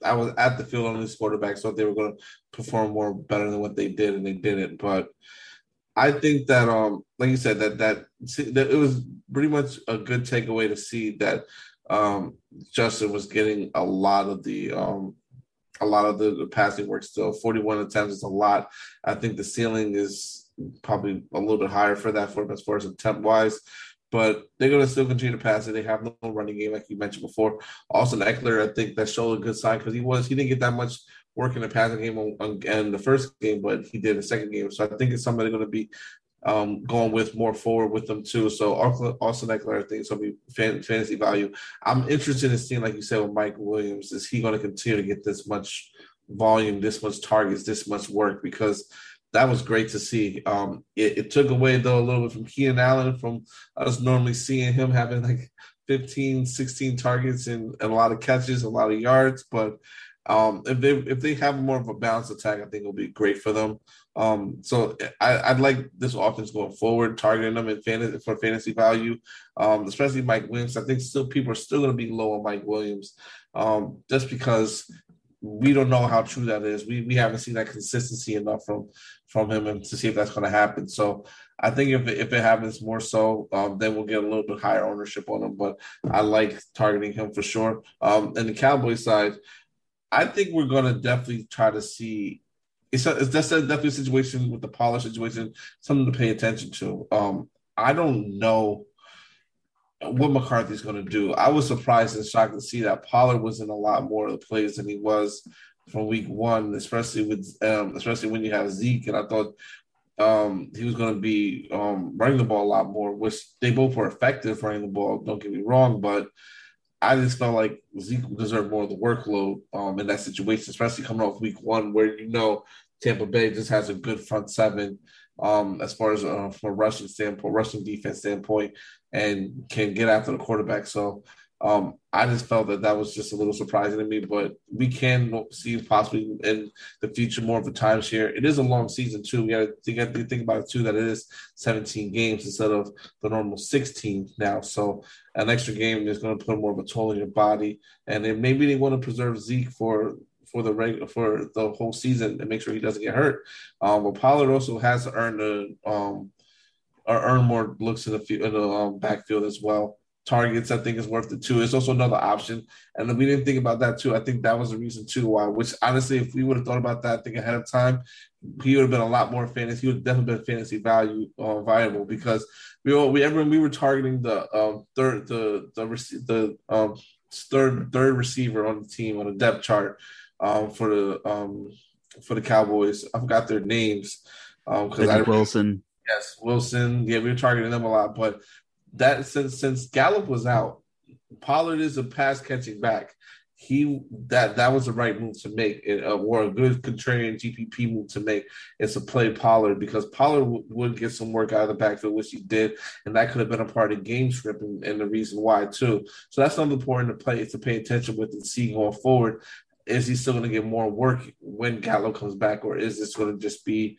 I was at the field on this quarterback, so they were going to perform more better than what they did, and they didn't. But I think that um like you said that that, that it was pretty much a good takeaway to see that um Justin was getting a lot of the um a lot of the, the passing work still 41 attempts is a lot. I think the ceiling is probably a little bit higher for that for him as far as attempt wise but they're going to still continue to pass it. They have no running game, like you mentioned before. Austin Ekeler, I think that showed a good sign because he was he didn't get that much work in the passing game on, in the first game, but he did the second game. So I think it's somebody going to be um, going with more forward with them too. So Austin Ekeler, I think, to be fan, fantasy value. I'm interested in seeing, like you said, with Mike Williams, is he going to continue to get this much volume, this much targets, this much work? Because that was great to see. Um, it, it, took away though a little bit from Keenan Allen from us normally seeing him having like 15, 16 targets and, and a lot of catches, a lot of yards, but Um, if they if they have more of a balanced attack, I think it'll be great for them. Um, so I, would like this offense going forward, targeting them in fantasy for fantasy value, um, especially Mike Williams. I think still people are still going to be low on Mike Williams, um, just because we don't know how true that is. We we haven't seen that consistency enough from from him and to see if that's going to happen. So I think if it, if it happens more so, um, then we'll get a little bit higher ownership on him. But I like targeting him for sure. Um, and the Cowboy side, I think we're going to definitely try to see. It's a, it's that's a definitely a situation with the Pollard situation, something to pay attention to. Um, I don't know what McCarthy's going to do. I was surprised and shocked to see that Pollard was in a lot more of the plays than he was from week one, especially with um, especially when you have Zeke. And I thought um, he was going to be um, running the ball a lot more, which they both were effective running the ball. Don't get me wrong, but I just felt like Zeke deserved more of the workload um, in that situation, especially coming off week one, where you know Tampa Bay just has a good front seven um, as far as uh, from a rushing standpoint, rushing defense standpoint, and can get after the quarterback. So um, I just felt that that was just a little surprising to me, but we can see possibly in the future more of a timeshare. It is a long season too. We got to think about it too that it is 17 games instead of the normal 16 now. So an extra game is going to put more of a toll on your body, and then maybe they want to preserve Zeke for for the regular for the whole season and make sure he doesn't get hurt. Um, but Pollard also has to earn the um, or earn more looks in the, in the um, backfield as well targets, I think is worth it too. It's also another option. And we didn't think about that too. I think that was the reason too why, which honestly, if we would have thought about that, I think ahead of time, he would have been a lot more fantasy. He would have definitely been fantasy value uh, viable because we all, we everyone we were targeting the um, third the the the um, third third receiver on the team on the depth chart um, for the um, for the Cowboys. I forgot their names um, I Wilson. Yes, Wilson. Yeah, we were targeting them a lot, but that since since Gallup was out, Pollard is a pass catching back. He that that was the right move to make, uh, or a good contrarian GPP move to make. Is to play Pollard because Pollard w- would get some work out of the backfield, which he did, and that could have been a part of game script and, and the reason why too. So that's another important to play to pay attention with and see going forward. Is he still going to get more work when Gallup comes back, or is this going to just be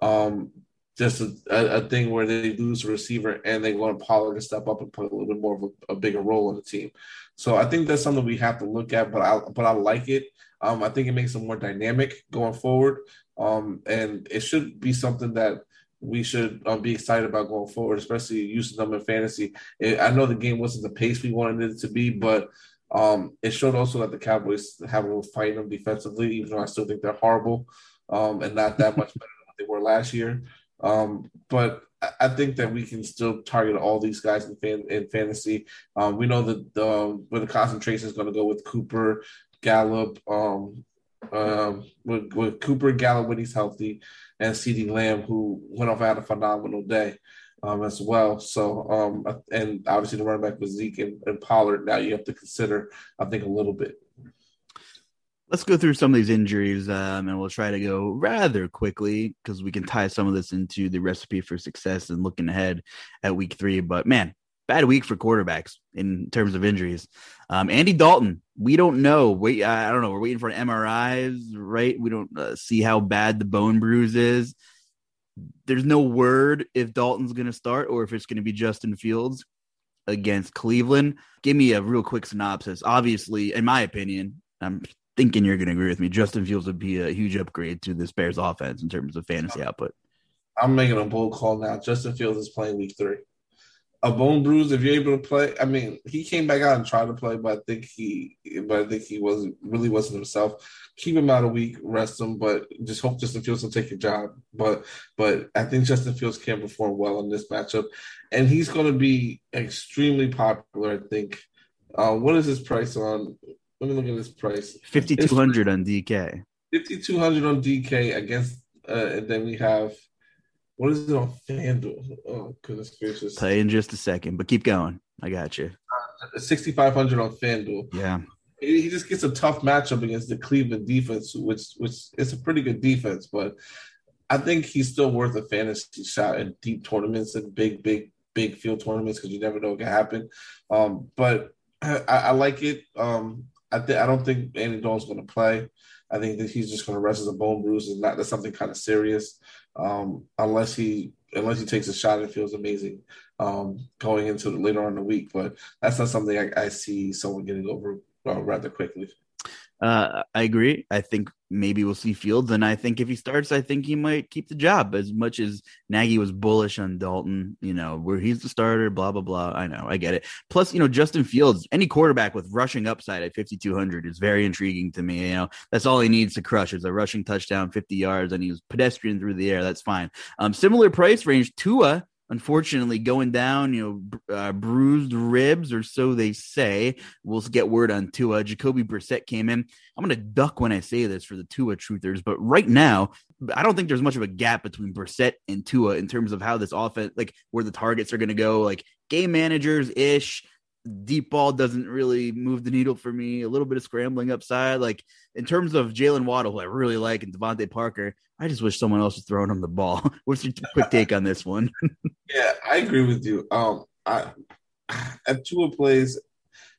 um, just a, a, thing where they lose a receiver and they want Pollard to step up and play a little bit more of a, a, bigger role in the team. So I think that's something we have to look at, but I but I like it. Um, I think it makes them more dynamic going forward, um, and it should be something that we should um, be excited about going forward, especially using them in fantasy. It, I know the game wasn't the pace we wanted it to be, but um, it showed also that the Cowboys have a little fight them defensively, even though I still think they're horrible um, and not that much better than what they were last year. Um, but I think that we can still target all these guys in, fan, in fantasy. Um, we know that the, where the concentration is going to go with Cooper, Gallup, um, um, with, with, Cooper Gallup when he's healthy, and CeeDee Lamb, who went off had a phenomenal day um, as well. So, um, and obviously the running back with Zeke and, and Pollard. Now you have to consider, I think, a little bit let's go through some of these injuries um, and we'll try to go rather quickly because we can tie some of this into the recipe for success and looking ahead at week three. But man bad week for quarterbacks in terms of injuries. Um, andy dalton we don't know. Wait i don't know. We're waiting for mris right? We don't uh, see how bad the bone bruise is. There's no word if dalton's going to start or if it's going to be justin fields against cleveland. Give me a real quick synopsis. Obviously in my opinion I'm thinking you're going to agree with me. Justin Fields would be a huge upgrade to this Bears offense in terms of fantasy output. I'm making a bold call now. Justin Fields is playing week three. A bone bruise, if you're able to play. I mean, he came back out and tried to play, but I think he, but I think he wasn't really wasn't himself. Keep him out a week, rest him, but just hope Justin Fields will take a job. But, but I think Justin Fields can perform well in this matchup, and he's going to be extremely popular. I think. Uh, what is his price on let me look at this price. Fifty two hundred on DK. Fifty two hundred on DK against, uh, and then we have what is it on FanDuel? Oh goodness gracious! Play in just a second, but keep going. I got you. Uh, Sixty five hundred on FanDuel. Yeah. He just gets a tough matchup against the Cleveland defense, which which is a pretty good defense, but I think he's still worth a fantasy shot in deep tournaments and big, big, big field tournaments because you never know what can happen. Um, but I, I, like it. Um, I think I don't think Andy Dalton's going to play. I think that he's just going to rest as a bone bruise and not that's something kind of serious. Um, unless he unless he takes a shot and feels amazing um, going into the, later on in the week. But that's not something I, I see someone getting over uh, rather quickly. Uh, I agree. I think maybe we'll see Fields, and I think if he starts, I think he might keep the job. As much as Nagy was bullish on Dalton, you know, where he's the starter, blah blah blah. I know, I get it. Plus, you know, Justin Fields, any quarterback with rushing upside at 5200 is very intriguing to me. You know, that's all he needs to crush is a rushing touchdown, 50 yards, and he was pedestrian through the air. That's fine. Um, similar price range. Tua unfortunately going down, you know, uh, bruised ribs, or so they say. We'll get word on Tua. Jacoby Brissett came in. I'm going to duck when I say this for the Tua truthers, but right now, I don't think there's much of a gap between Brissett and Tua in terms of how this offense, like where the targets are going to go, like game managers ish deep ball doesn't really move the needle for me. A little bit of scrambling upside. Like in terms of Jaylen Waddle, who I really like, and DeVante Parker, I just wish someone else was throwing him the ball. What's your quick take on this one? yeah, I agree with you. Um, I at Tua plays,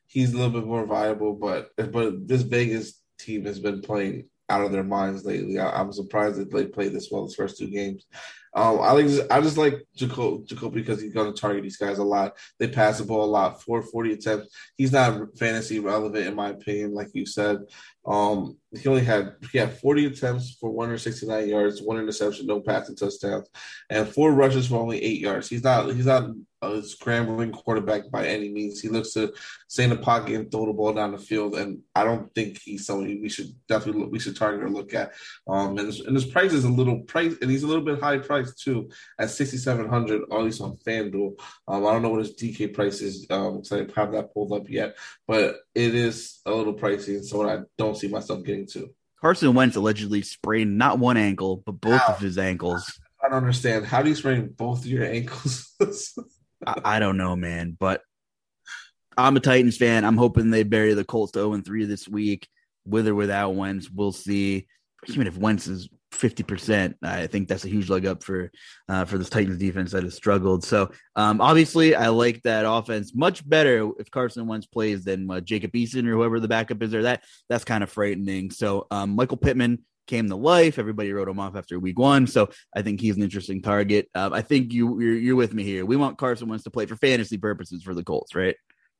he's a little bit more viable, but but this Vegas team has been playing out of their minds lately. I, am surprised that they played this well the first two games. Um, I like I just like Jacoby, Jacoby because he's going to target these guys a lot. They pass the ball a lot, 440 attempts. He's not fantasy relevant in my opinion, like you said. Um, he only had he had 40 attempts for 169 yards, one interception, no passing touchdowns, and four rushes for only eight yards. He's not he's not a scrambling quarterback by any means. He looks to stay in the pocket and throw the ball down the field, and I don't think he's somebody we should definitely look, we should target or look at. Um, and his, and his price is a little price, and he's a little bit high priced too at 6,700, at least on FanDuel. Um, I don't know what his DK price is, um, so I have that pulled up yet, but it is a little pricey, and so I don't see myself getting to. Carson Wentz allegedly sprained not one ankle, but both of his ankles. I don't understand. How do you sprain both of your ankles? I, I, don't know, man. But I'm a Titans fan. I'm hoping they bury the Colts to 0 3 this week, with or without Wentz. We'll see. Even if Wentz is 50%, I think that's a huge leg up for uh, for this Titans defense that has struggled. So um, obviously, I like that offense much better if Carson Wentz plays than uh, Jacob Eason or whoever the backup is there. That that's kind of frightening. So um, Michael Pittman came to life. Everybody wrote him off after week one, so I think he's an interesting target. Um, I think you you're, you're, with me here. We want Carson Wentz to play for fantasy purposes for the Colts, right?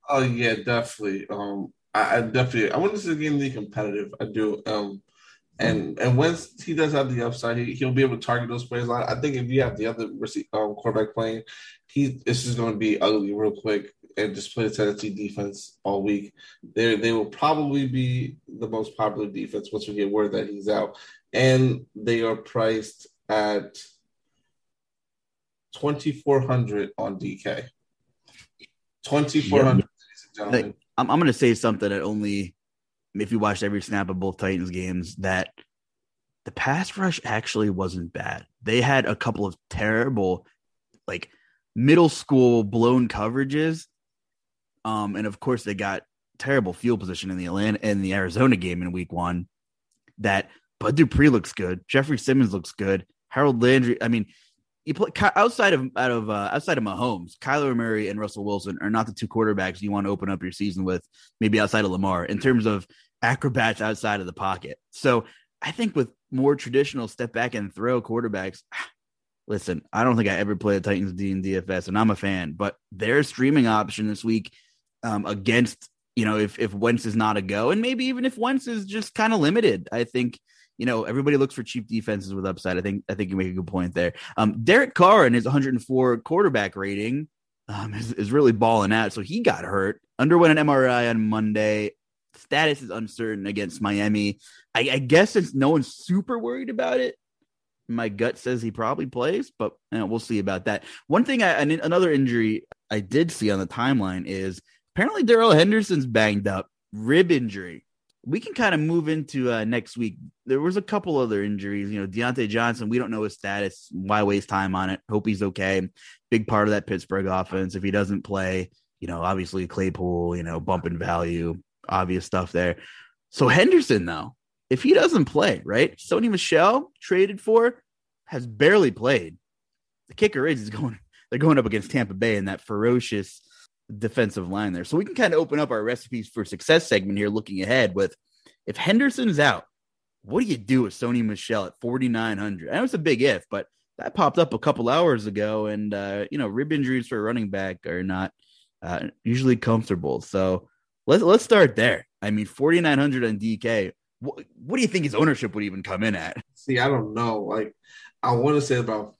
Oh yeah, definitely. Um, I, I definitely I want to the game be competitive. I do. Um, and and once he does have the upside, he, he'll be able to target those players a lot. I think if you have the other um, quarterback playing, he this is going to be ugly real quick and just play the Tennessee defense all week. They they will probably be the most popular defense once we get word that he's out, and they are priced at twenty four hundred on DK. Twenty four hundred, I'm, I'm going to say something that only if you watched every snap of both Titans games that the pass rush actually wasn't bad. They had a couple of terrible, like middle school blown coverages um, and of course, they got terrible field position in the Atlanta in the Arizona game in week one. That Bud Dupree looks good. Jeffery Simmons looks good. Harold Landry. I mean, you play outside of out of uh, outside of Mahomes, Kyler Murray and Russell Wilson are not the two quarterbacks you want to open up your season with. Maybe outside of Lamar in terms of acrobats outside of the pocket. So I think with more traditional step back and throw quarterbacks, listen, I don't think I ever played the Titans D and DFS, and I'm a fan, but their streaming option this week um, against you know if if Wentz is not a go, and maybe even if Wentz is just kind of limited. I think you know everybody looks for cheap defenses with upside. I think I think you make a good point there. Um, Derek Carr and his 104 quarterback rating um, is, is really balling out. So he got hurt, underwent an MRI on Monday. Status is uncertain against Miami. I, I guess since no one's super worried about it, my gut says he probably plays, but you know, we'll see about that. One thing, I, another injury I did see on the timeline is apparently Darrell Henderson's banged up, rib injury. We can kind of move into uh, next week. There was a couple other injuries. You know, Diontae Johnson, we don't know his status. Why waste time on it? Hope he's okay. Big part of that Pittsburgh offense. If he doesn't play, you know, obviously Claypool, you know, bumping value, obvious stuff there. So Henderson, though, if he doesn't play, right? Sony Michel traded for has barely played. The kicker is he's going they're going up against Tampa Bay in that ferocious defensive line there. So we can kind of open up our recipes for success segment here, looking ahead with if Henderson's out, what do you do with Sony Michel at 4,900? I know it's a big if, but that popped up a couple hours ago. And, uh, you know, rib injuries for a running back are not uh, usually comfortable. So let's, let's start there. I mean, 4,900 on DK. What, what do you think his ownership would even come in at? See, I don't know. Like, I want to say about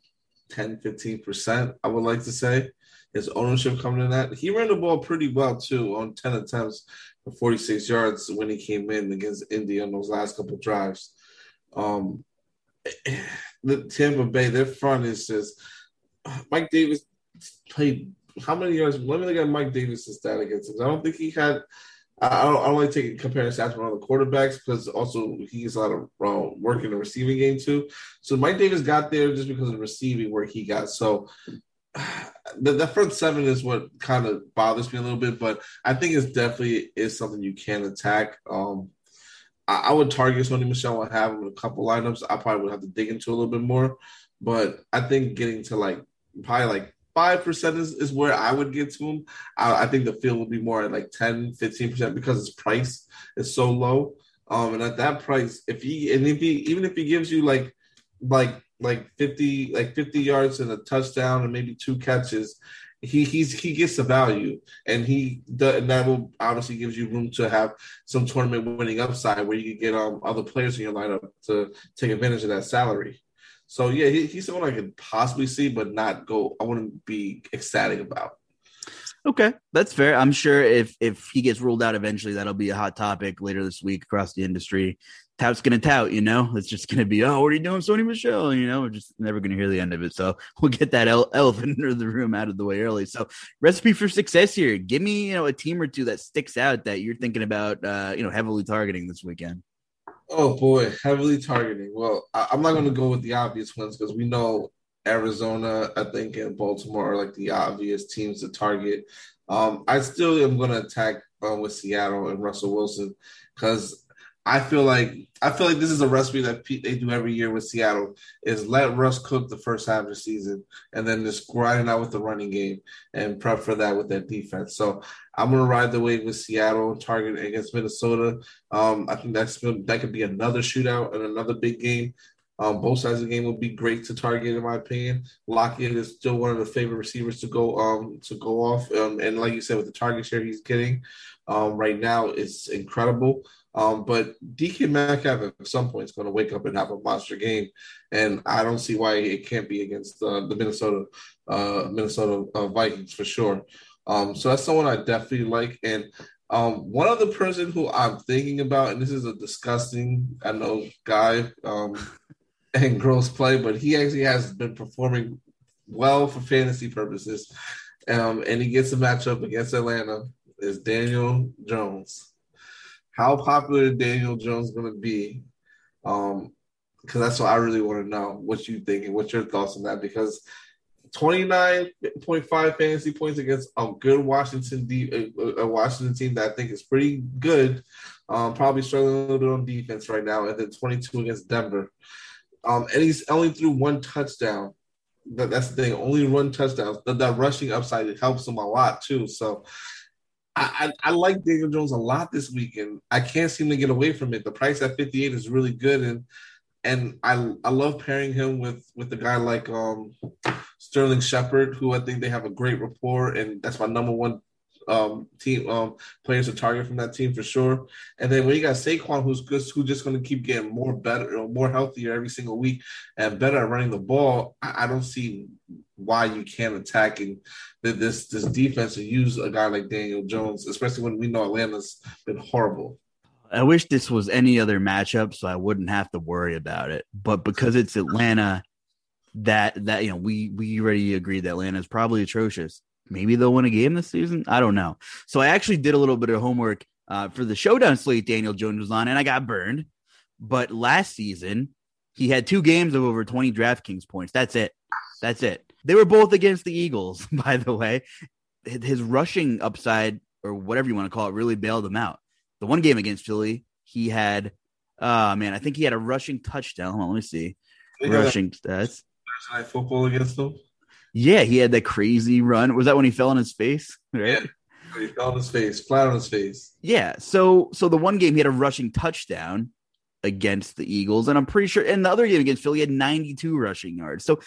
10, 15%, I would like to say his ownership coming in that. He ran the ball pretty well too on 10 attempts for 46 yards when he came in against Indy on those last couple drives. Um, the Tampa Bay, their front is just Mike Davis played how many yards? Let me look at Mike Davis' stat against him. I don't think he had. I don't, I don't like taking comparing stats from other quarterbacks because also he gets a lot of uh, work in the receiving game too. So Mike Davis got there just because of receiving work he got. So the, the front seven is what kind of bothers me a little bit, but I think it's definitely is something you can attack. Um, I, I would target Sony Michel and have him in a couple lineups. I probably would have to dig into a little bit more, but I think getting to like probably like five percent is, is where I would get to him. I, I think the field would be more at like 10, 15 percent because his price is so low. Um, and at that price, if he and if he even if he gives you like like like 50 like 50 yards and a touchdown and maybe two catches he he's he gets the value. And he and that will obviously gives you room to have some tournament winning upside where you can get um other players in your lineup to take advantage of that salary. So yeah he, he's someone i could possibly see but not go i wouldn't be ecstatic about. Okay, that's fair. I'm sure if if he gets ruled out eventually, that'll be a hot topic later this week across the industry tout's gonna tout, you know. It's just gonna be, oh, what are you doing, Sony Michel? You know, we're just never gonna hear the end of it. So we'll get that elephant in the room out of the way early. So recipe for success here. Give me, you know, a team or two that sticks out that you're thinking about, uh, you know, heavily targeting this weekend. Oh boy, heavily targeting. Well, I- am not gonna go with the obvious ones because we know Arizona, I think, and Baltimore are like the obvious teams to target. Um, I still am to attack uh, with Seattle and Russell Wilson because I feel like I feel like this is a recipe that they do every year with Seattle is let Russ cook the first half of the season and then just grind it out with the running game and prep for that with that defense. So I'm gonna ride the wave with Seattle target against Minnesota. Um, I think that's that could be another shootout and another big game. Um, both sides of the game will be great to target, in my opinion. Lockett is still one of the favorite receivers to go um to go off, um, and like you said, with the target share he's getting um, right now, it's incredible. Um, but DK Metcalf at some point is going to wake up and have a monster game, and I don't see why it can't be against uh, the Minnesota uh, Minnesota uh, Vikings for sure. Um, so that's someone I definitely like. And um, one other person who I'm thinking about, and this is a disgusting, I know, guy um, and gross play, but he actually has been performing well for fantasy purposes. Um, and he gets a matchup against Atlanta is Daniel Jones how popular Daniel Jones going to be? Um, because that's what I really want to know. What you think and what's your thoughts on that? Because 29.5 fantasy points against a good Washington de- a Washington team that I think is pretty good. Um, probably struggling a little bit on defense right now, and then 22 against Denver. Um, and he's only threw one touchdown. That, that's the thing, only one touchdown. That, that rushing upside it helps him a lot too. So I, I, like Daniel Jones a lot this week, and I can't seem to get away from it. The price at 58 is really good, and and I I love pairing him with with a guy like um, Sterling Shepard, who I think they have a great rapport, and that's my number one um, team um, players to target from that team for sure. And then when you got Saquon, who's good, who's just going to keep getting more better, more healthier every single week, and better at running the ball, I, I don't see why you can't attack and this this defense and use a guy like Daniel Jones, especially when we know Atlanta's been horrible. I wish this was any other matchup so I wouldn't have to worry about it. But because it's Atlanta, that that you know we we already agreed that Atlanta is probably atrocious maybe they'll win a game this season. I don't know. So I actually did a little bit of homework uh, for the showdown slate Daniel Jones was on, and I got burned. But last season, he had two games of over 20 DraftKings points. That's it. That's it. They were both against the Eagles, by the way. His rushing upside, or whatever you want to call it, really bailed him out. The one game against Philly, he had, uh man, I think he had a rushing touchdown. Hold on, let me see. Rushing stats. Thursday night football against them. Yeah, he had that crazy run. Was that when he fell on his face? Right? Yeah, he fell on his face, flat on his face. Yeah. So so the one game he had a rushing touchdown against the Eagles, and I'm pretty sure in the other game against Philly he had 92 rushing yards. So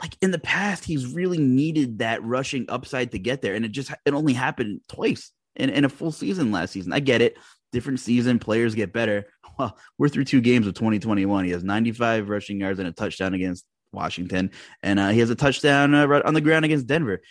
like in the past, he's really needed that rushing upside to get there, and it just it only happened twice in, in a full season last season. I get it, different season, players get better. Well, we're through two games of 2021. He has 95 rushing yards and a touchdown against Washington, and uh, he has a touchdown uh, right on the ground against Denver.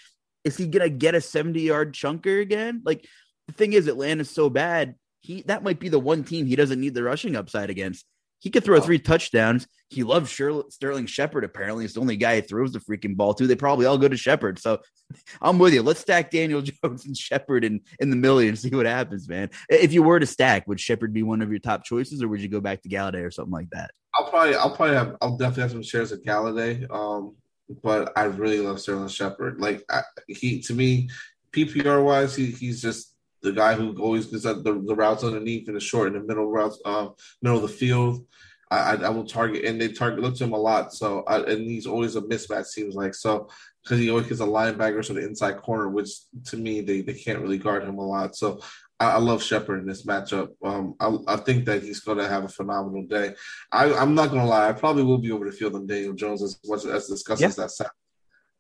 Is he gonna get a 70 yard chunker again? Like the thing is, Atlanta's so bad. He that might be the one team he doesn't need the rushing upside against. He could throw three touchdowns. He loves Sterling Shepard. Apparently, it's the only guy he throws the freaking ball to. They probably all go to Shepard. So I'm with you. Let's stack Daniel Jones and Shepard in, in the million and see what happens, man. If you were to stack, would Shepard be one of your top choices, or would you go back to Golladay or something like that? I'll probably, I'll probably have, I'll definitely have some shares of Golladay. Um, but I really love Sterling Shepard. Like I, he, to me, PPR wise, he, he's just the guy who always gets the, the routes underneath and the short and the middle routes, um, middle of the field. I, I, will target, and they target look to him a lot. So, I, and he's always a mismatch. Seems like so because he always gets a linebacker or the inside corner, which to me they, they can't really guard him a lot. So, I, love Shepard in this matchup. Um, I, I think that he's going to have a phenomenal day. I, am not going to lie, I probably will be over the field on Daniel Jones as much as discussed as that sounds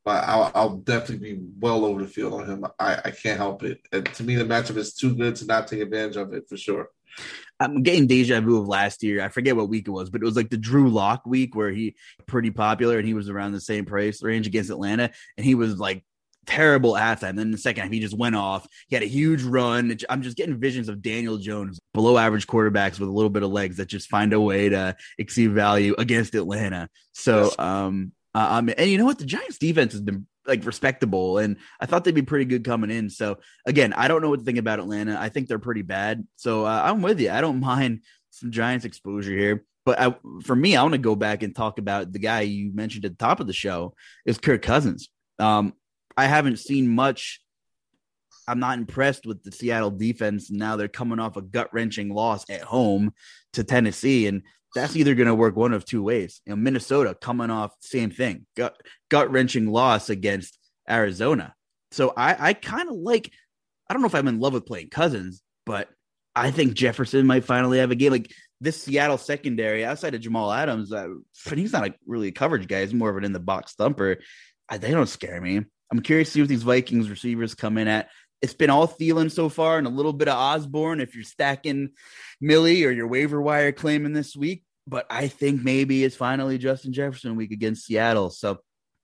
but I'll, I'll, definitely be well over the field on him. I, I can't help it. And to me, the matchup is too good to not take advantage of it for sure. I'm getting deja vu of last year. I forget what week it was, but it was like the Drew Lock week where he pretty popular and he was around the same price range against Atlanta, and he was like terrible at that. And then the second half, he just went off. He had a huge run. I'm just getting visions of Daniel Jones, below average quarterbacks with a little bit of legs that just find a way to exceed value against Atlanta. So, um, um, and you know what? The Giants defense has been like respectable, and I thought they'd be pretty good coming in. So again, I don't know what to think about Atlanta. I think they're pretty bad. So uh, I'm with you. I don't mind some Giants exposure here. But I, for me, I want to go back and talk about the guy you mentioned at the top of the show is Kirk Cousins. Um, I haven't seen much. I'm not impressed with the Seattle defense. Now they're coming off a gut wrenching loss at home to Tennessee, and that's either going to work one of two ways. You know, Minnesota coming off same thing, gut wrenching loss against Arizona. So I I kind of like. I don't know if I'm in love with playing Cousins, but I think Jefferson might finally have a game like this. Seattle secondary outside of Jamal Adams, uh, he's not a, really a coverage guy. He's more of an in the box thumper. I, they don't scare me. I'm curious to see what these Vikings receivers come in at it's been all Thielen so far and a little bit of Osborn if you're stacking Milly or your waiver wire claiming this week. But I think maybe it's finally Justin Jefferson week against Seattle. So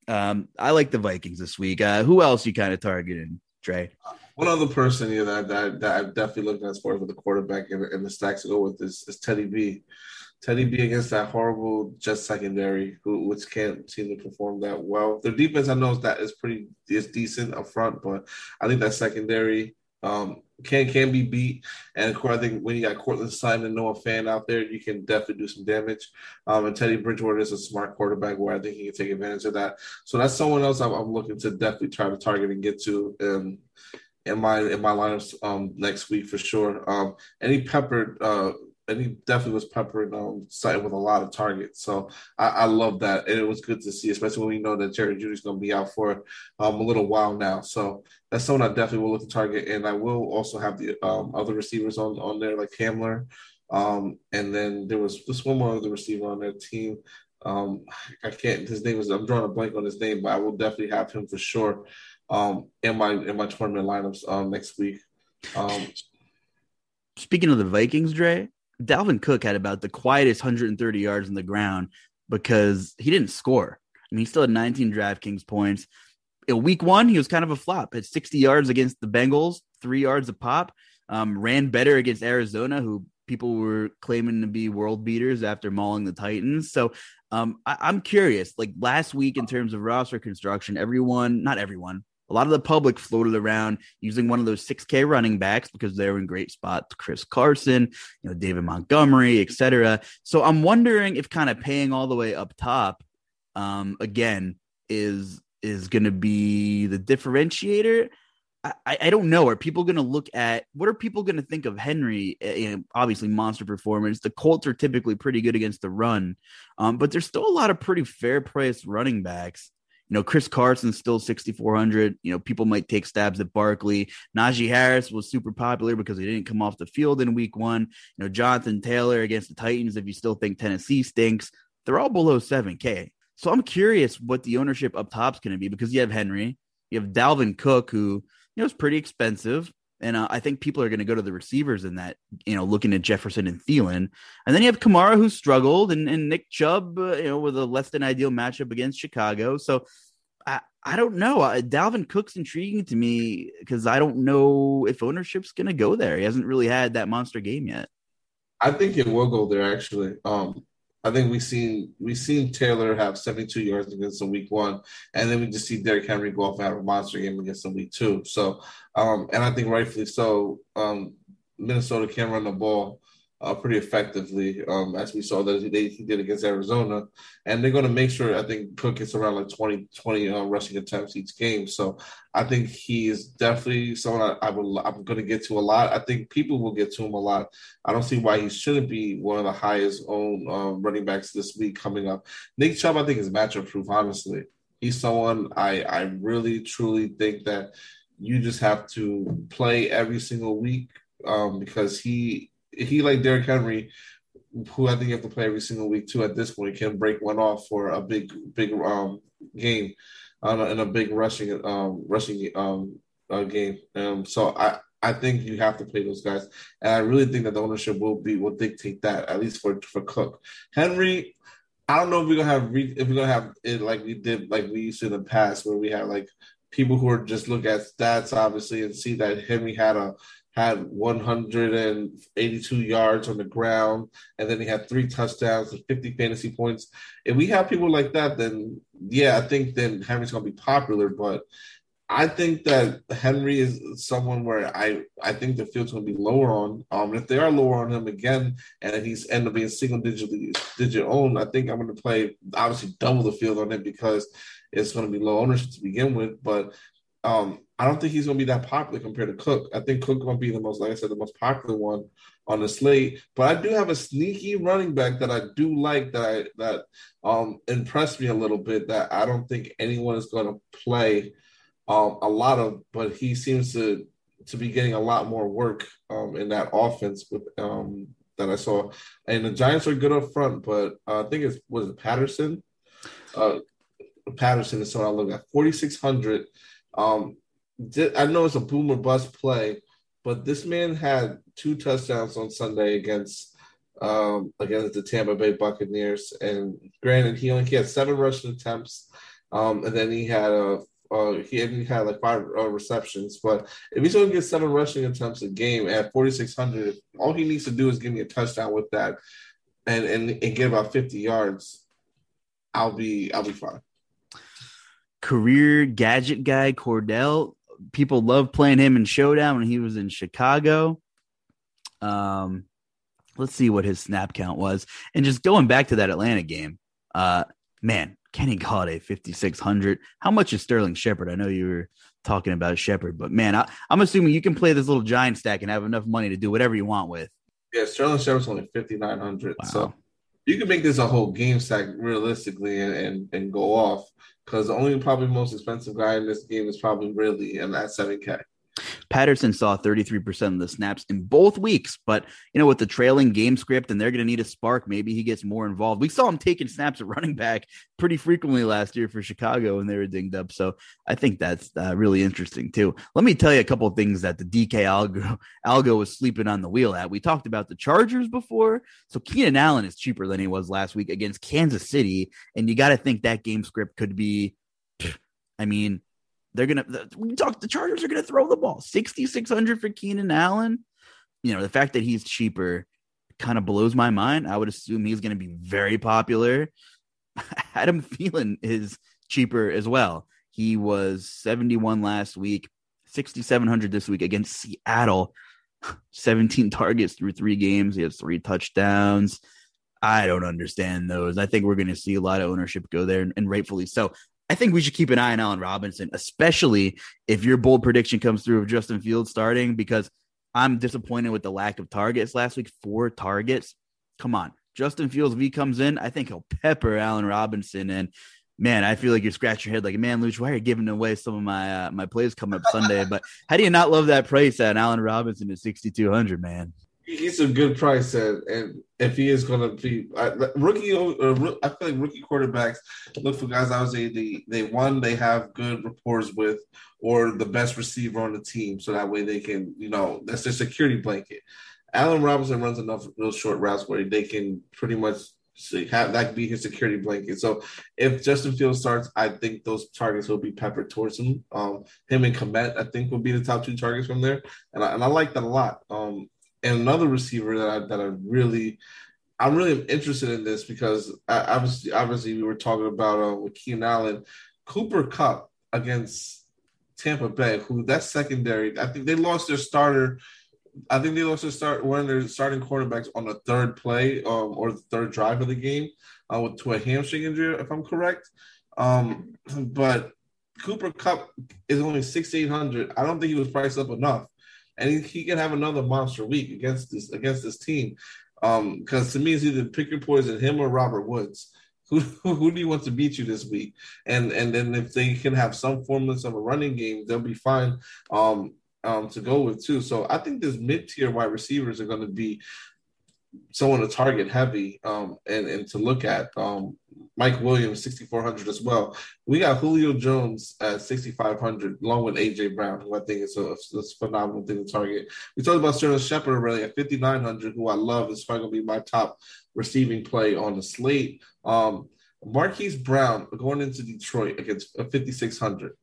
um, I like the Vikings this week. Uh, who else you kind of targeting, Dre? One other person know, that, that, that I've definitely looked at as far as with the quarterback and, and the stacks to go with is, is Teddy B. Teddy B against that horrible just secondary, who which can't seem to perform that well. Their defense, I know, is that is pretty is decent up front, but I think that secondary um, can can be beat. And of course, I think when you got Courtland Sutton and Noah Fant out there, you can definitely do some damage. Um, and Teddy Bridgewater is a smart quarterback where I think he can take advantage of that. So that's someone else I'm, I'm looking to definitely try to target and get to. Um, in my in my lineups um, next week for sure. Um, any peppered uh, and he definitely was peppering um Sutton with a lot of targets. So I, I love that, and it was good to see, especially when we know that Jerry Jeudy's going to be out for um, a little while now. So that's someone I definitely will look to target, and I will also have the um, other receivers on on there like Hamler, um, and then there was just one more other receiver on their team. Um, I can't. His name is. I'm drawing a blank on his name, but I will definitely have him for sure um, in my in my tournament lineups um, next week. Um, Speaking of the Vikings, Dre, Dalvin Cook had about the quietest 130 yards on the ground because he didn't score. I mean, he still had 19 DraftKings points. In week one, he was kind of a flop. Had 60 yards against the Bengals, three yards a pop. Um, ran better against Arizona, who people were claiming to be world beaters after mauling the Titans. So um, I- am curious. Like last week, in terms of roster construction, everyone, not everyone, a lot of the public floated around using one of those 6K running backs because they're in great spots. Chris Carson, you know, David Montgomery, etc. So I'm wondering if kind of paying all the way up top, um, again, is is going to be the differentiator. I, I don't know. Are people going to look at what are people going to think of Henry? Eh, you know, obviously, monster performance. The Colts are typically pretty good against the run, um, but there's still a lot of pretty fair priced running backs You know, Chris Carson's still 6,400. You know, people might take stabs at Barkley. Najee Harris was super popular because he didn't come off the field in week one. You know, Jonathan Taylor against the Titans, if you still think Tennessee stinks, they're all below 7K. So I'm curious what the ownership up top's going to be because you have Henry, you have Dalvin Cook, who, you know, is pretty expensive. And uh, I think people are going to go to the receivers in that, you know, looking at Jefferson and Thielen. And then you have Kamara, who struggled, and, and Nick Chubb, uh, you know, with a less than ideal matchup against Chicago. So I, I don't know. Uh, Dalvin Cook's intriguing to me because I don't know if ownership's going to go there. He hasn't really had that monster game yet. I think it will go there, actually. Um, I think we seen we seen Taylor have 72 yards against in week one, and then we just see Derrick Henry go off and have a monster game against in week two. So, um, and I think rightfully so. Um, Minnesota can run the ball uh, pretty effectively, um, as we saw that he, did against Arizona. And they're going to make sure, I think, Cook gets around like 20, 20 uh, rushing attempts each game. So I think he is definitely someone I, I will, I'm going to get to a lot. I think people will get to him a lot. I don't see why he shouldn't be one of the highest owned um, running backs this week coming up. Nick Chubb, I think, is matchup proof, honestly. He's someone I, I really, truly think that you just have to play every single week um, because he he like Derrick Henry, who I think you have to play every single week too. At this point, he can break one off for a big big um game, uh, in a big rushing um rushing um uh, game. Um, so I. I think you have to play those guys, and I really think that the ownership will be will dictate that at least for for Cook. Henry, I don't know if we're gonna have re- if we're gonna have it like we did like we used to in the past where we had like people who are just look at stats obviously and see that Henry had a had 182 yards on the ground, and then he had three touchdowns and 50 fantasy points. If we have people like that, then yeah, I think then Henry's going to be popular. But I think that Henry is someone where I I think the field's going to be lower on. Um, if they are lower on him again, and if he's end up being single digit digit owned, I think I'm going to play obviously double the field on him because it's going to be low ownership to begin with. But um, I don't think he's going to be that popular compared to Cook. I think Cook to be the most, like I said, the most popular one on the slate. But I do have a sneaky running back that I do like that I that um impressed me a little bit that I don't think anyone is going to play um a lot of, but he seems to to be getting a lot more work um in that offense with um that I saw. And the Giants are good up front, but uh, I think it was Patterson. Uh, Patterson is someone I look at forty six hundred. Um, I know it's a boomer bust play, but this man had two touchdowns on Sunday against um, against the Tampa Bay Buccaneers. And granted, he only he had seven rushing attempts, um, and then he had a uh, he had like five uh, receptions. But if he's going to get seven rushing attempts a game at 4,600, all he needs to do is give me a touchdown with that, and and and get about 50 yards. I'll be I'll be fine. Career gadget guy Cordell people love playing him in Showdown when he was in Chicago. Um, let's see what his snap count was. And just going back to that Atlanta game, uh, man, Kenny Golladay, 5,600. How much is Sterling Shepard? I know you were talking about Shepard, but man, I, am assuming you can play this little giant stack and have enough money to do whatever you want with. Yeah, Sterling Shepard's only 5,900. Wow. So you can make this a whole game stack realistically and, and, and go off because the only probably most expensive guy in this game is probably Ridley, and that's 7K. Patterson saw 33% of the snaps in both weeks, but you know, with the trailing game script and they're going to need a spark, maybe he gets more involved. We saw him taking snaps at running back pretty frequently last year for Chicago and they were dinged up. So I think that's uh, really interesting too. Let me tell you a couple things that the DK algo, algo was sleeping on the wheel at. We talked about the Chargers before. So Keenan Allen is cheaper than he was last week against Kansas City. And you got to think that game script could be, I mean, they're gonna we talk the Chargers are gonna throw the ball. 6,600 for Keenan Allen. You know, the fact that he's cheaper kind of blows my mind. I would assume he's gonna be very popular. Adam Thielen is cheaper as well. He was 71 last week, 6,700 this week against Seattle. 17 targets through three games. He has three touchdowns. I don't understand those. I think we're going to see a lot of ownership go there, and rightfully so. I think we should keep an eye on Allen Robinson, especially if your bold prediction comes through of Justin Fields starting, because I'm disappointed with the lack of targets last week. Four targets. Come on. Justin Fields, if he comes in, I think he'll pepper Allen Robinson. And Man, I feel like you're scratching your head like, man, Luuch, why are you giving away some of my uh, my plays coming up Sunday? but how do you not love that price at Allen Robinson at 6,200, man? He's a good price, and, and if he is going to be uh, rookie, uh, I feel like rookie quarterbacks look for guys. I would say they they one they have good rapport with, or the best receiver on the team, so that way they can you know that's their security blanket. Allen Robinson runs enough real short routes where they can pretty much have that be his security blanket. So if Justin Fields starts, I think those targets will be peppered towards him. Um, him and Kmet, I think, will be the top two targets from there, and I, and I like that a lot. Um, and another receiver that I that I really I'm really interested in this because obviously obviously we were talking about uh, with Keenan Allen, Cooper Kupp against Tampa Bay, who that secondary, I think they lost their starter. I think they lost their start one of their starting quarterbacks on the third play um, or the third drive of the game uh, with, to a hamstring injury, if I'm correct. Um, but Cooper Kupp is only six eight hundred. I don't think he was priced up enough and he, can have another monster week against this against this team. Um, because to me, it's either pick your poison, him or Robert Woods. Who, who do you want to beat you this week? And and then if they can have some formless of a running game, they'll be fine. Um, um, to go with too. So I think this mid tier wide receivers are going to be someone to target heavy um, and and to look at. Um, Mike Williams, 6,400 as well. We got Julio Jones at 6,500, along with AJ Brown, who I think is a, a phenomenal thing to target. We talked about Sterling Shepard already at 5,900, who I love. Is probably going to be my top receiving play on the slate. Um, Marquise Brown going into Detroit against 5,600.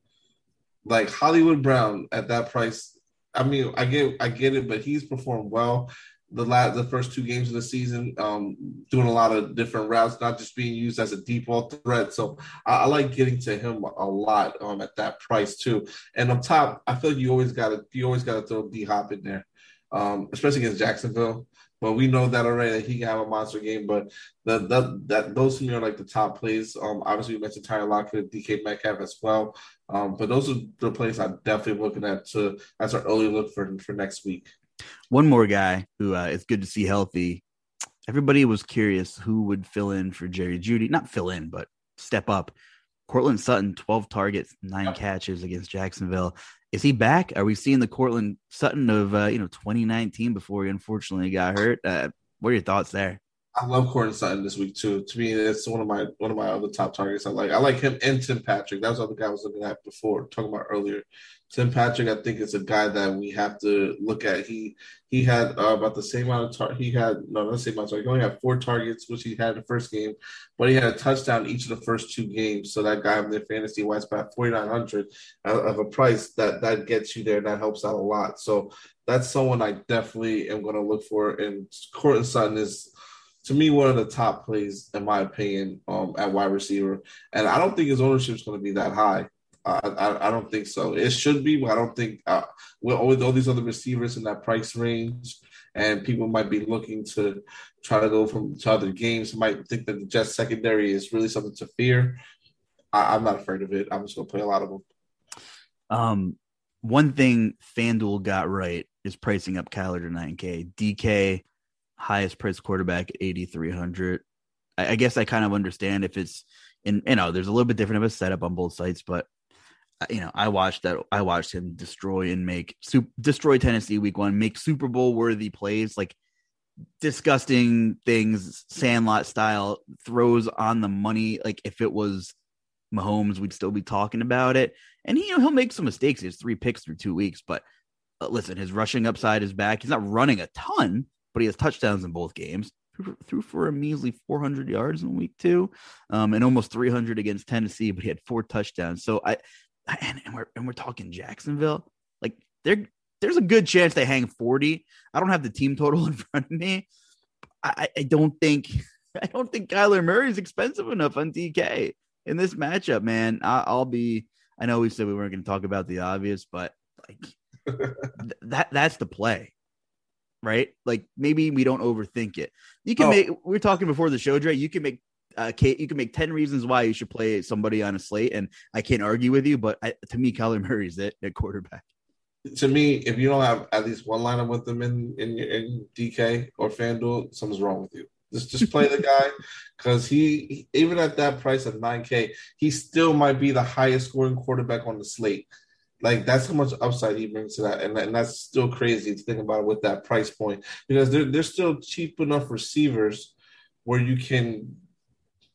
Like Hollywood Brown at that price. I mean, I get, I get it, but he's performed well the last the first two games of the season, um, doing a lot of different routes, not just being used as a deep ball threat. So I, I like getting to him a lot um, at that price too. And up top, I feel like you always got to you always got to throw D Hop in there, um, especially against Jacksonville. But we know that already that he can have a monster game. But the, the that those to me are like the top plays. Um, obviously we mentioned Tyler Lockett, DK Metcalf as well. Um, but those are the plays I'm definitely looking at to as our early look for for next week. One more guy who uh, it's good to see healthy. Everybody was curious who would fill in for Jerry Jeudy, not fill in, but step up. Courtland Sutton, 12 targets, nine catches against Jacksonville. Is he back? Are we seeing the Courtland Sutton of uh, you know 2019 before he unfortunately got hurt? Uh, what are your thoughts there? I love Courtland Sutton this week too. To me, it's one of my one of my other top targets. I like I like him and Tim Patrick. That was the other guy I was looking at before, talking about earlier. Tim Patrick, I think, is a guy that we have to look at. He he had uh, about the same amount of tar- he had no not the same amount. Sorry, he only had four targets, which he had in the first game, but he had a touchdown each of the first two games. So that guy in the fantasy wise about forty nine hundred of a price that that gets you there. That helps out a lot. So that's someone I definitely am going to look for. And Courtland Sutton is to me one of the top plays in my opinion um, at wide receiver, and I don't think his ownership is going to be that high. I, I, don't think so. It should be, but I don't think uh, with all, all these other receivers in that price range, and people might be looking to try to go from to other games, might think that the Jets secondary is really something to fear. I, am not afraid of it. I'm just gonna play a lot of them. Um, one thing FanDuel got right is pricing up Kyler to 9K. DK, highest priced quarterback at 8,300. I, I guess I kind of understand if it's in, you know, there's a little bit different of a setup on both sites, but you know, I watched that. I watched him destroy and make super, destroy Tennessee week one, make Super Bowl worthy plays, like disgusting things, Sandlot style throws on the money. Like if it was Mahomes, we'd still be talking about it. And he, you know, he'll make some mistakes. He has three picks through two weeks, but uh, listen, his rushing upside is back. He's not running a ton, but he has touchdowns in both games. Threw, for a measly 400 yards in week two, um, and almost 300 against Tennessee, but he had four touchdowns. So I, and, and we're and we're talking Jacksonville. Like there, there's a good chance they hang 40. I don't have the team total in front of me. I, I don't think I don't think Kyler Murray is expensive enough on DK in this matchup, man. I, will be. I know we said we weren't going to talk about the obvious, but like th- that that's the play, right? Like maybe we don't overthink it. You can oh. make. We are talking before the show, Dre. You can make uh, Kate, you can make 10 reasons why you should play somebody on a slate, and I can't argue with you, but I, to me, Kyler Murray is it at quarterback. To me, if you don't have at least one lineup with them in, in, in DK or FanDuel, something's wrong with you. Just just play the guy because he even at that price of 9K, he still might be the highest scoring quarterback on the slate. Like that's how much upside he brings to that, and, and that's still crazy to think about with that price point because they're they're still cheap enough receivers where you can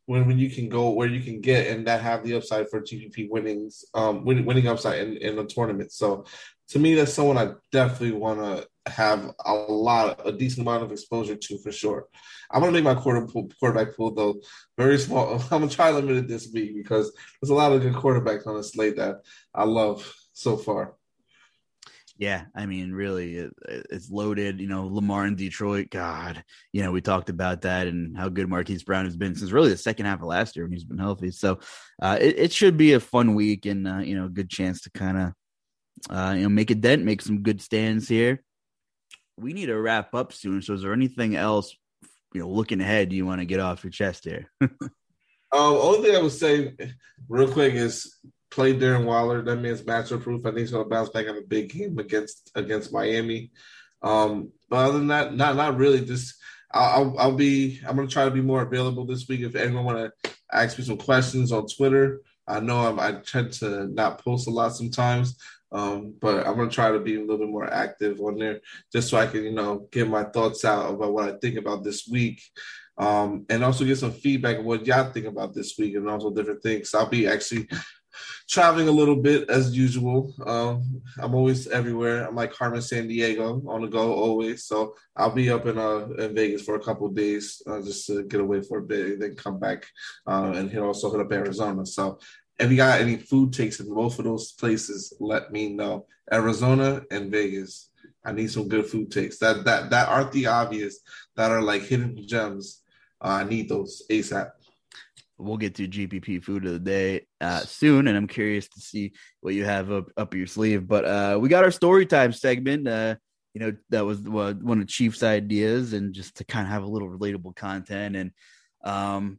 when, when you can go where you can get and that have the upside for GPP winnings, um, winning, winning upside in, in a tournament. So to me, that's someone I definitely want to have a lot, a decent amount of exposure to for sure. I'm gonna make my quarter quarterback pool though very small. I'm gonna try to limit it this week because there's a lot of good quarterbacks on the slate that I love so far. Yeah, I mean, really, it, it's loaded. You know, Lamar in Detroit. God, you know, we talked about that and how good Marquise Brown has been since really the second half of last year when he's been healthy. So, uh, it, it, should be a fun week and uh, you know, a good chance to kind of, uh, you know, make a dent, make some good stands here. We need to wrap up soon. So, is there anything else, you know, looking ahead, you want to get off your chest here? um, only thing I would say, real quick, is play Darren Waller. That man's matchup proof. I think he's going to bounce back in a big game against against Miami. Um, but other than that, not not really. Just I'll, I'll be I'm going to try to be more available this week. If anyone want to ask me some questions on Twitter, I know I'm, I tend to not post a lot sometimes. Um, but I'm gonna try to be a little bit more active on there, just so I can, you know, get my thoughts out about what I think about this week, um, and also get some feedback of what y'all think about this week, and also different things. I'll be actually traveling a little bit as usual. Um, I'm always everywhere. I'm like Carmen Sandiego on the go always. So I'll be up in uh in Vegas for a couple days uh, just to get away for a bit and then come back uh, and hit also hit up Arizona. So if you got any food takes in both of those places, let me know. Arizona and Vegas. I need some good food takes that that that aren't the obvious that are like hidden gems. Uh, I need those ASAP we'll get to GPP food of the day uh, soon, and I'm curious to see what you have up up your sleeve. But uh, we got our story time segment. Uh, you know, that was one of Chief's ideas, and just to kind of have a little relatable content. And um,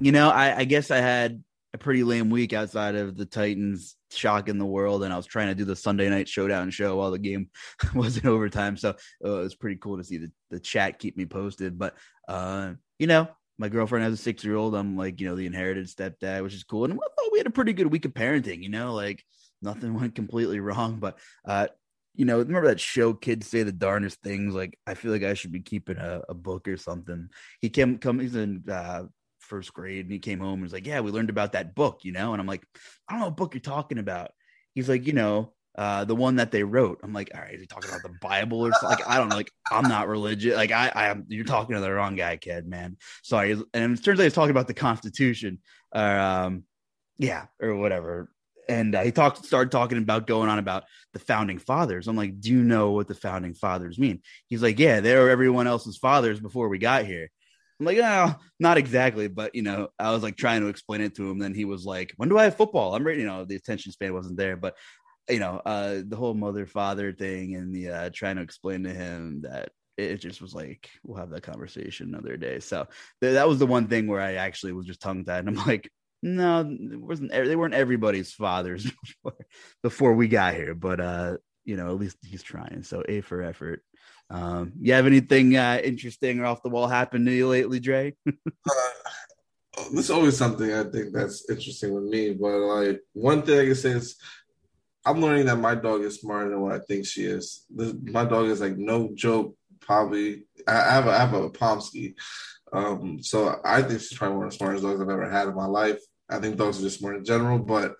you know, I, I guess I had a pretty lame week outside of the Titans shocking the world, and I was trying to do the Sunday night showdown show while the game was in overtime. So uh, it was pretty cool to see the, the chat keep me posted. But uh, you know, my girlfriend has a six year old. I'm like, you know, the inherited stepdad, which is cool. And I thought we had a pretty good week of parenting, you know, like nothing went completely wrong. But, uh, you know, remember that show Kids Say the Darndest Things? Like, I feel like I should be keeping a, a book or something. He came, come, he's in uh, first grade and he came home and was like, Yeah, we learned about that book, you know? And I'm like, I don't know what book you're talking about. He's like, You know, uh, the one that they wrote. I'm like, all right, he talking about the Bible or something? Like, I don't know. Like, I'm not religious. Like, I, I am. You're talking to the wrong guy, kid, man. Sorry. And it turns out he's talking about the Constitution, or um, yeah, or whatever. And uh, he talked, started talking about going on about the founding fathers. I'm like, do you know what the founding fathers mean? He's like, yeah, they were everyone else's fathers before we got here. I'm like, oh, not exactly, but you know, I was like trying to explain it to him. Then he was like, "When do I have football?" I'm ready. You know, the attention span wasn't there, but you know, uh, the whole mother father thing and the uh, trying to explain to him that it just was like we'll have that conversation another day. So th- that was the one thing where I actually was just tongue tied, and I'm like, no, it wasn't they weren't everybody's fathers before, before we got here, but uh, you know, at least he's trying. So a for effort. Um, you have anything uh, interesting or off the wall happened to you lately, Dre? uh, there's always something I think that's interesting with me, but like one thing I can say is I'm learning that my dog is smarter than what I think she is. This, my dog is like no joke. Probably, I have a, I have a Pomsky, um, so I think she's probably one of the smartest dogs I've ever had in my life. I think dogs are just smart in general, but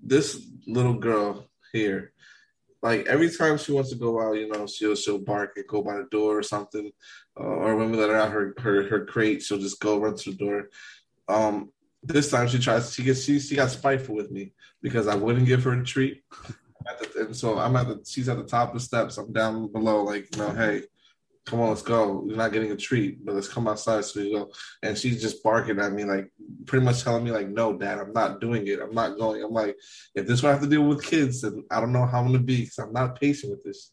this little girl here, like every time she wants to go out, you know, she'll she'll bark and go by the door or something, uh, or when we let her out her, her her crate, she'll just go run to the door. Um, this time she tries. She gets. She she got spiteful with me because I wouldn't give her a treat. The, and so I'm at the. She's at the top of the steps. I'm down below. Like you know, hey, come on, let's go. You're not getting a treat, but let's come outside so we go. And she's just barking at me, like pretty much telling me, like, no, dad, I'm not doing it. I'm not going. I'm like, if this is what I have to deal with kids, then I don't know how I'm gonna be because I'm not patient with this.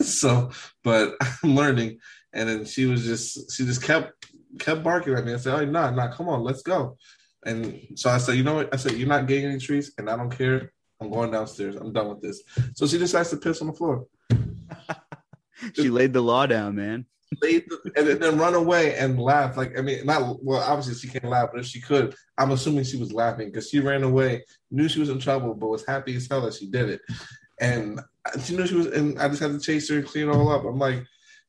so, but I'm learning. And then she was just, she just kept kept barking at me. I said, oh, nah, nah, come on, let's go. And so I said, you know what? I said, you're not getting any treats, and I don't care. I'm going downstairs. I'm done with this. So she decides to piss on the floor. she laid the law down, man. laid the, and then run away and laugh. Like I mean, not well. Obviously, she can't laugh, but if she could, I'm assuming she was laughing because she ran away, knew she was in trouble, but was happy as hell that she did it. And she knew she was, and I just had to chase her and clean it all up. I'm like,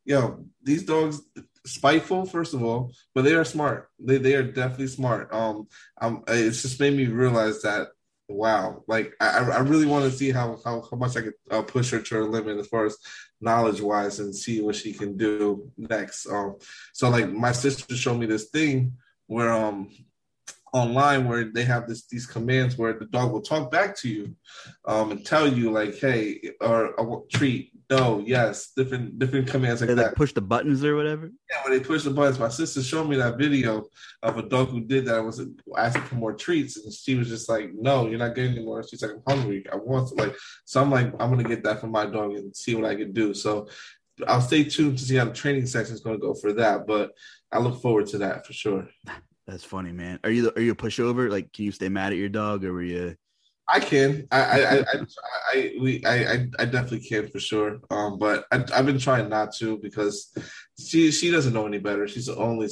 yo, these dogs spiteful first of all, but they are smart. They they are definitely smart. Um, um, it's just made me realize that wow, like I, I really want to see how, how, how much I could uh, push her to her limit as far as knowledge wise and see what she can do next. Um, so like my sister showed me this thing where um online where they have this these commands where the dog will talk back to you um and tell you like hey or, or treat no, yes, different different commands like they that. Like push the buttons or whatever. Yeah, when they push the buttons, my sister showed me that video of a dog who did that. I was asking for more treats, and she was just like, "No, you're not getting any more." She's like, "I'm hungry. I want to." Like, so I'm like, "I'm gonna get that for my dog and see what I can do." So I'll stay tuned to see how the training session is going to go for that. But I look forward to that for sure. That's funny, man. Are you are you a pushover? Like, can you stay mad at your dog, or were you? I can. I I I, I we I I definitely can for sure. Um, but I, have been trying not to because she she doesn't know any better. She's only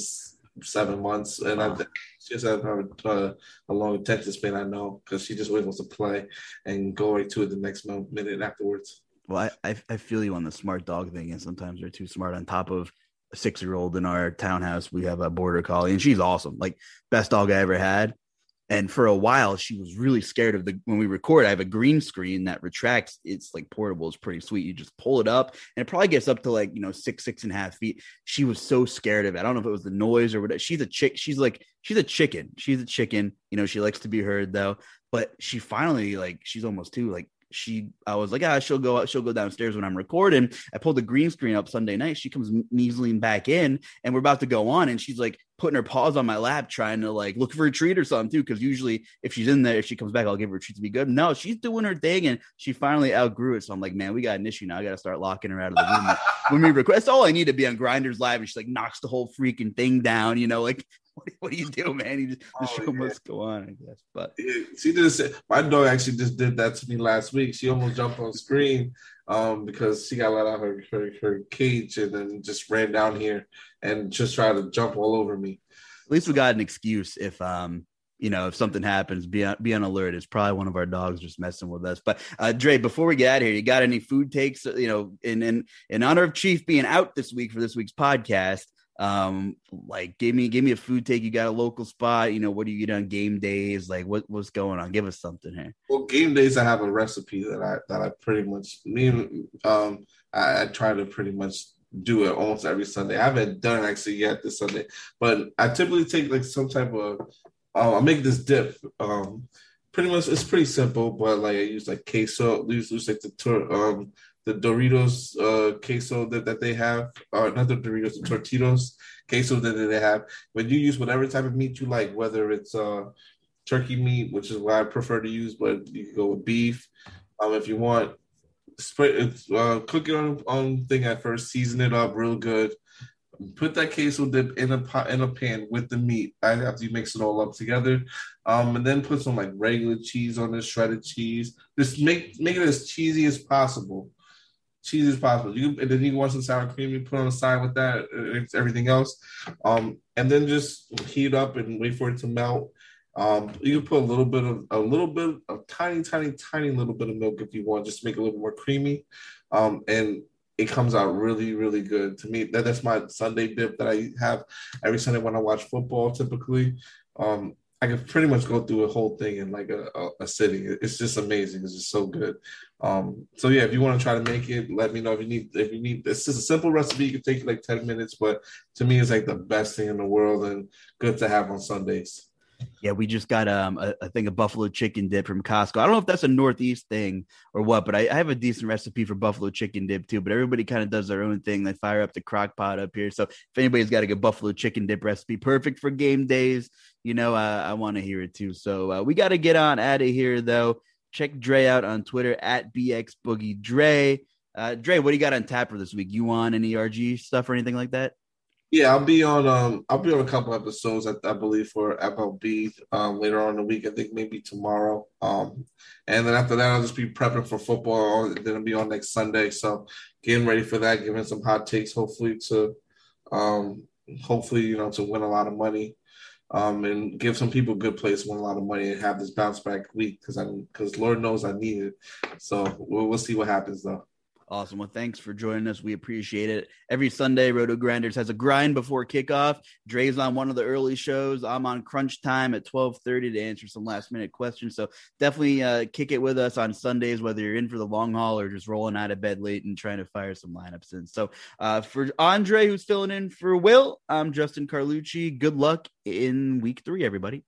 seven months, and I she doesn't have a, a long attention span. I know because she just always wants to play and go right to it the next minute afterwards. Well, I I feel you on the smart dog thing, and sometimes they're too smart. On top of a six year old in our townhouse, we have a border collie, and she's awesome. Like best dog I ever had and for a while she was really scared of the when we record i have a green screen that retracts it's like portable it's pretty sweet you just pull it up and it probably gets up to like you know six six and a half feet she was so scared of it i don't know if it was the noise or whatever she's a chick she's like she's a chicken she's a chicken you know she likes to be heard though but she finally like she's almost two like she I was like, ah, she'll go out, she'll go downstairs when I'm recording. I pulled the green screen up Sunday night. She comes measling back in and we're about to go on. And she's like putting her paws on my lap, trying to like look for a treat or something too. Cause usually if she's in there, if she comes back, I'll give her a treat to be good. No, she's doing her thing and she finally outgrew it. So I'm like, man, we got an issue now. I gotta start locking her out of the room when we request. all I need to be on Grinders Live. And she like knocks the whole freaking thing down, you know, like what, do you do, man? You just, the oh, show yeah. must go on, I guess. But she just my dog actually just did that to me last week. She almost jumped on screen um, because she got let out of her, her, her cage and then just ran down here and just tried to jump all over me. At least we got an excuse if um you know, if something happens, be on, be on alert. It's probably one of our dogs just messing with us. But uh, Dre, before we get out of here, you got any food takes? You know, in in in honor of Chief being out this week for this week's podcast, um like give me give me a food take. You got a local spot. You know what do you get on game days? Like what what's going on? Give us something here. Well game days i have a recipe that i that i pretty much me um I, I try to pretty much do it almost every sunday. I haven't done it actually yet this sunday but i typically take like some type of uh, i make this dip um pretty much it's pretty simple but like i use like queso use, use like the um the Doritos uh, queso that, that they have, or not the Doritos, the Tostitos queso that they have. When you use whatever type of meat you like, whether it's uh, turkey meat, which is what I prefer to use, but you can go with beef. Um, if you want, it, uh, cook it on on thing at first, season it up real good. Put that queso dip in a pot in a pan with the meat. After you mix it all up together, um, and then put some like regular cheese on this shredded cheese. Just make make it as cheesy as possible cheese as possible. You and then you want some sour cream, you put on the side with that, everything else. Um, and then just heat up and wait for it to melt. Um, you can put a little bit of a little bit of tiny, tiny, tiny little bit of milk if you want, just to make it a little more creamy. Um, and it comes out really, really good to me. That, that's my Sunday dip that I have every Sunday when I watch football. Typically, um, I can pretty much go through a whole thing in like a, a, a sitting. It's just amazing. It's just so good. Um, so yeah, if you want to try to make it, let me know if you need if you need this is a simple recipe. You can take like 10 minutes, but to me it's like the best thing in the world and good to have on Sundays. Yeah, we just got um a, a thing of buffalo chicken dip from Costco. I don't know if that's a Northeast thing or what, but I, I have a decent recipe for buffalo chicken dip too. But everybody kind of does their own thing. They fire up the crock pot up here. So if anybody's got a good buffalo chicken dip recipe, perfect for game days, you know, I want to hear it too. So uh, we got to get on out of here though. Check Dre out on Twitter at BX Boogie Dre. Uh, Dre, what do you got on tap for this week? You want any RG stuff or anything like that? Yeah, I'll be on. Um, I'll be on a couple episodes. I, I believe for FLB um, later on in the week. I think maybe tomorrow. Um, and then after that, I'll just be prepping for football. Then I'll be on next Sunday. So getting ready for that, giving some hot takes, hopefully to Um, hopefully, you know, to win a lot of money. Um, and give some people a good place, win a lot of money, and have this bounce back week because I'm because Lord knows I need it. So we'll, we'll see what happens though. Awesome. Well, thanks for joining us. We appreciate it. Every Sunday, RotoGrinders has a grind before kickoff. Dre's on one of the early shows. I'm on crunch time at 12:30 to answer some last minute questions. So definitely uh, kick it with us on Sundays, whether you're in for the long haul or just rolling out of bed late and trying to fire some lineups in. So uh, for Andre, who's filling in for Will, I'm Justin Carlucci. Good luck in week three, everybody.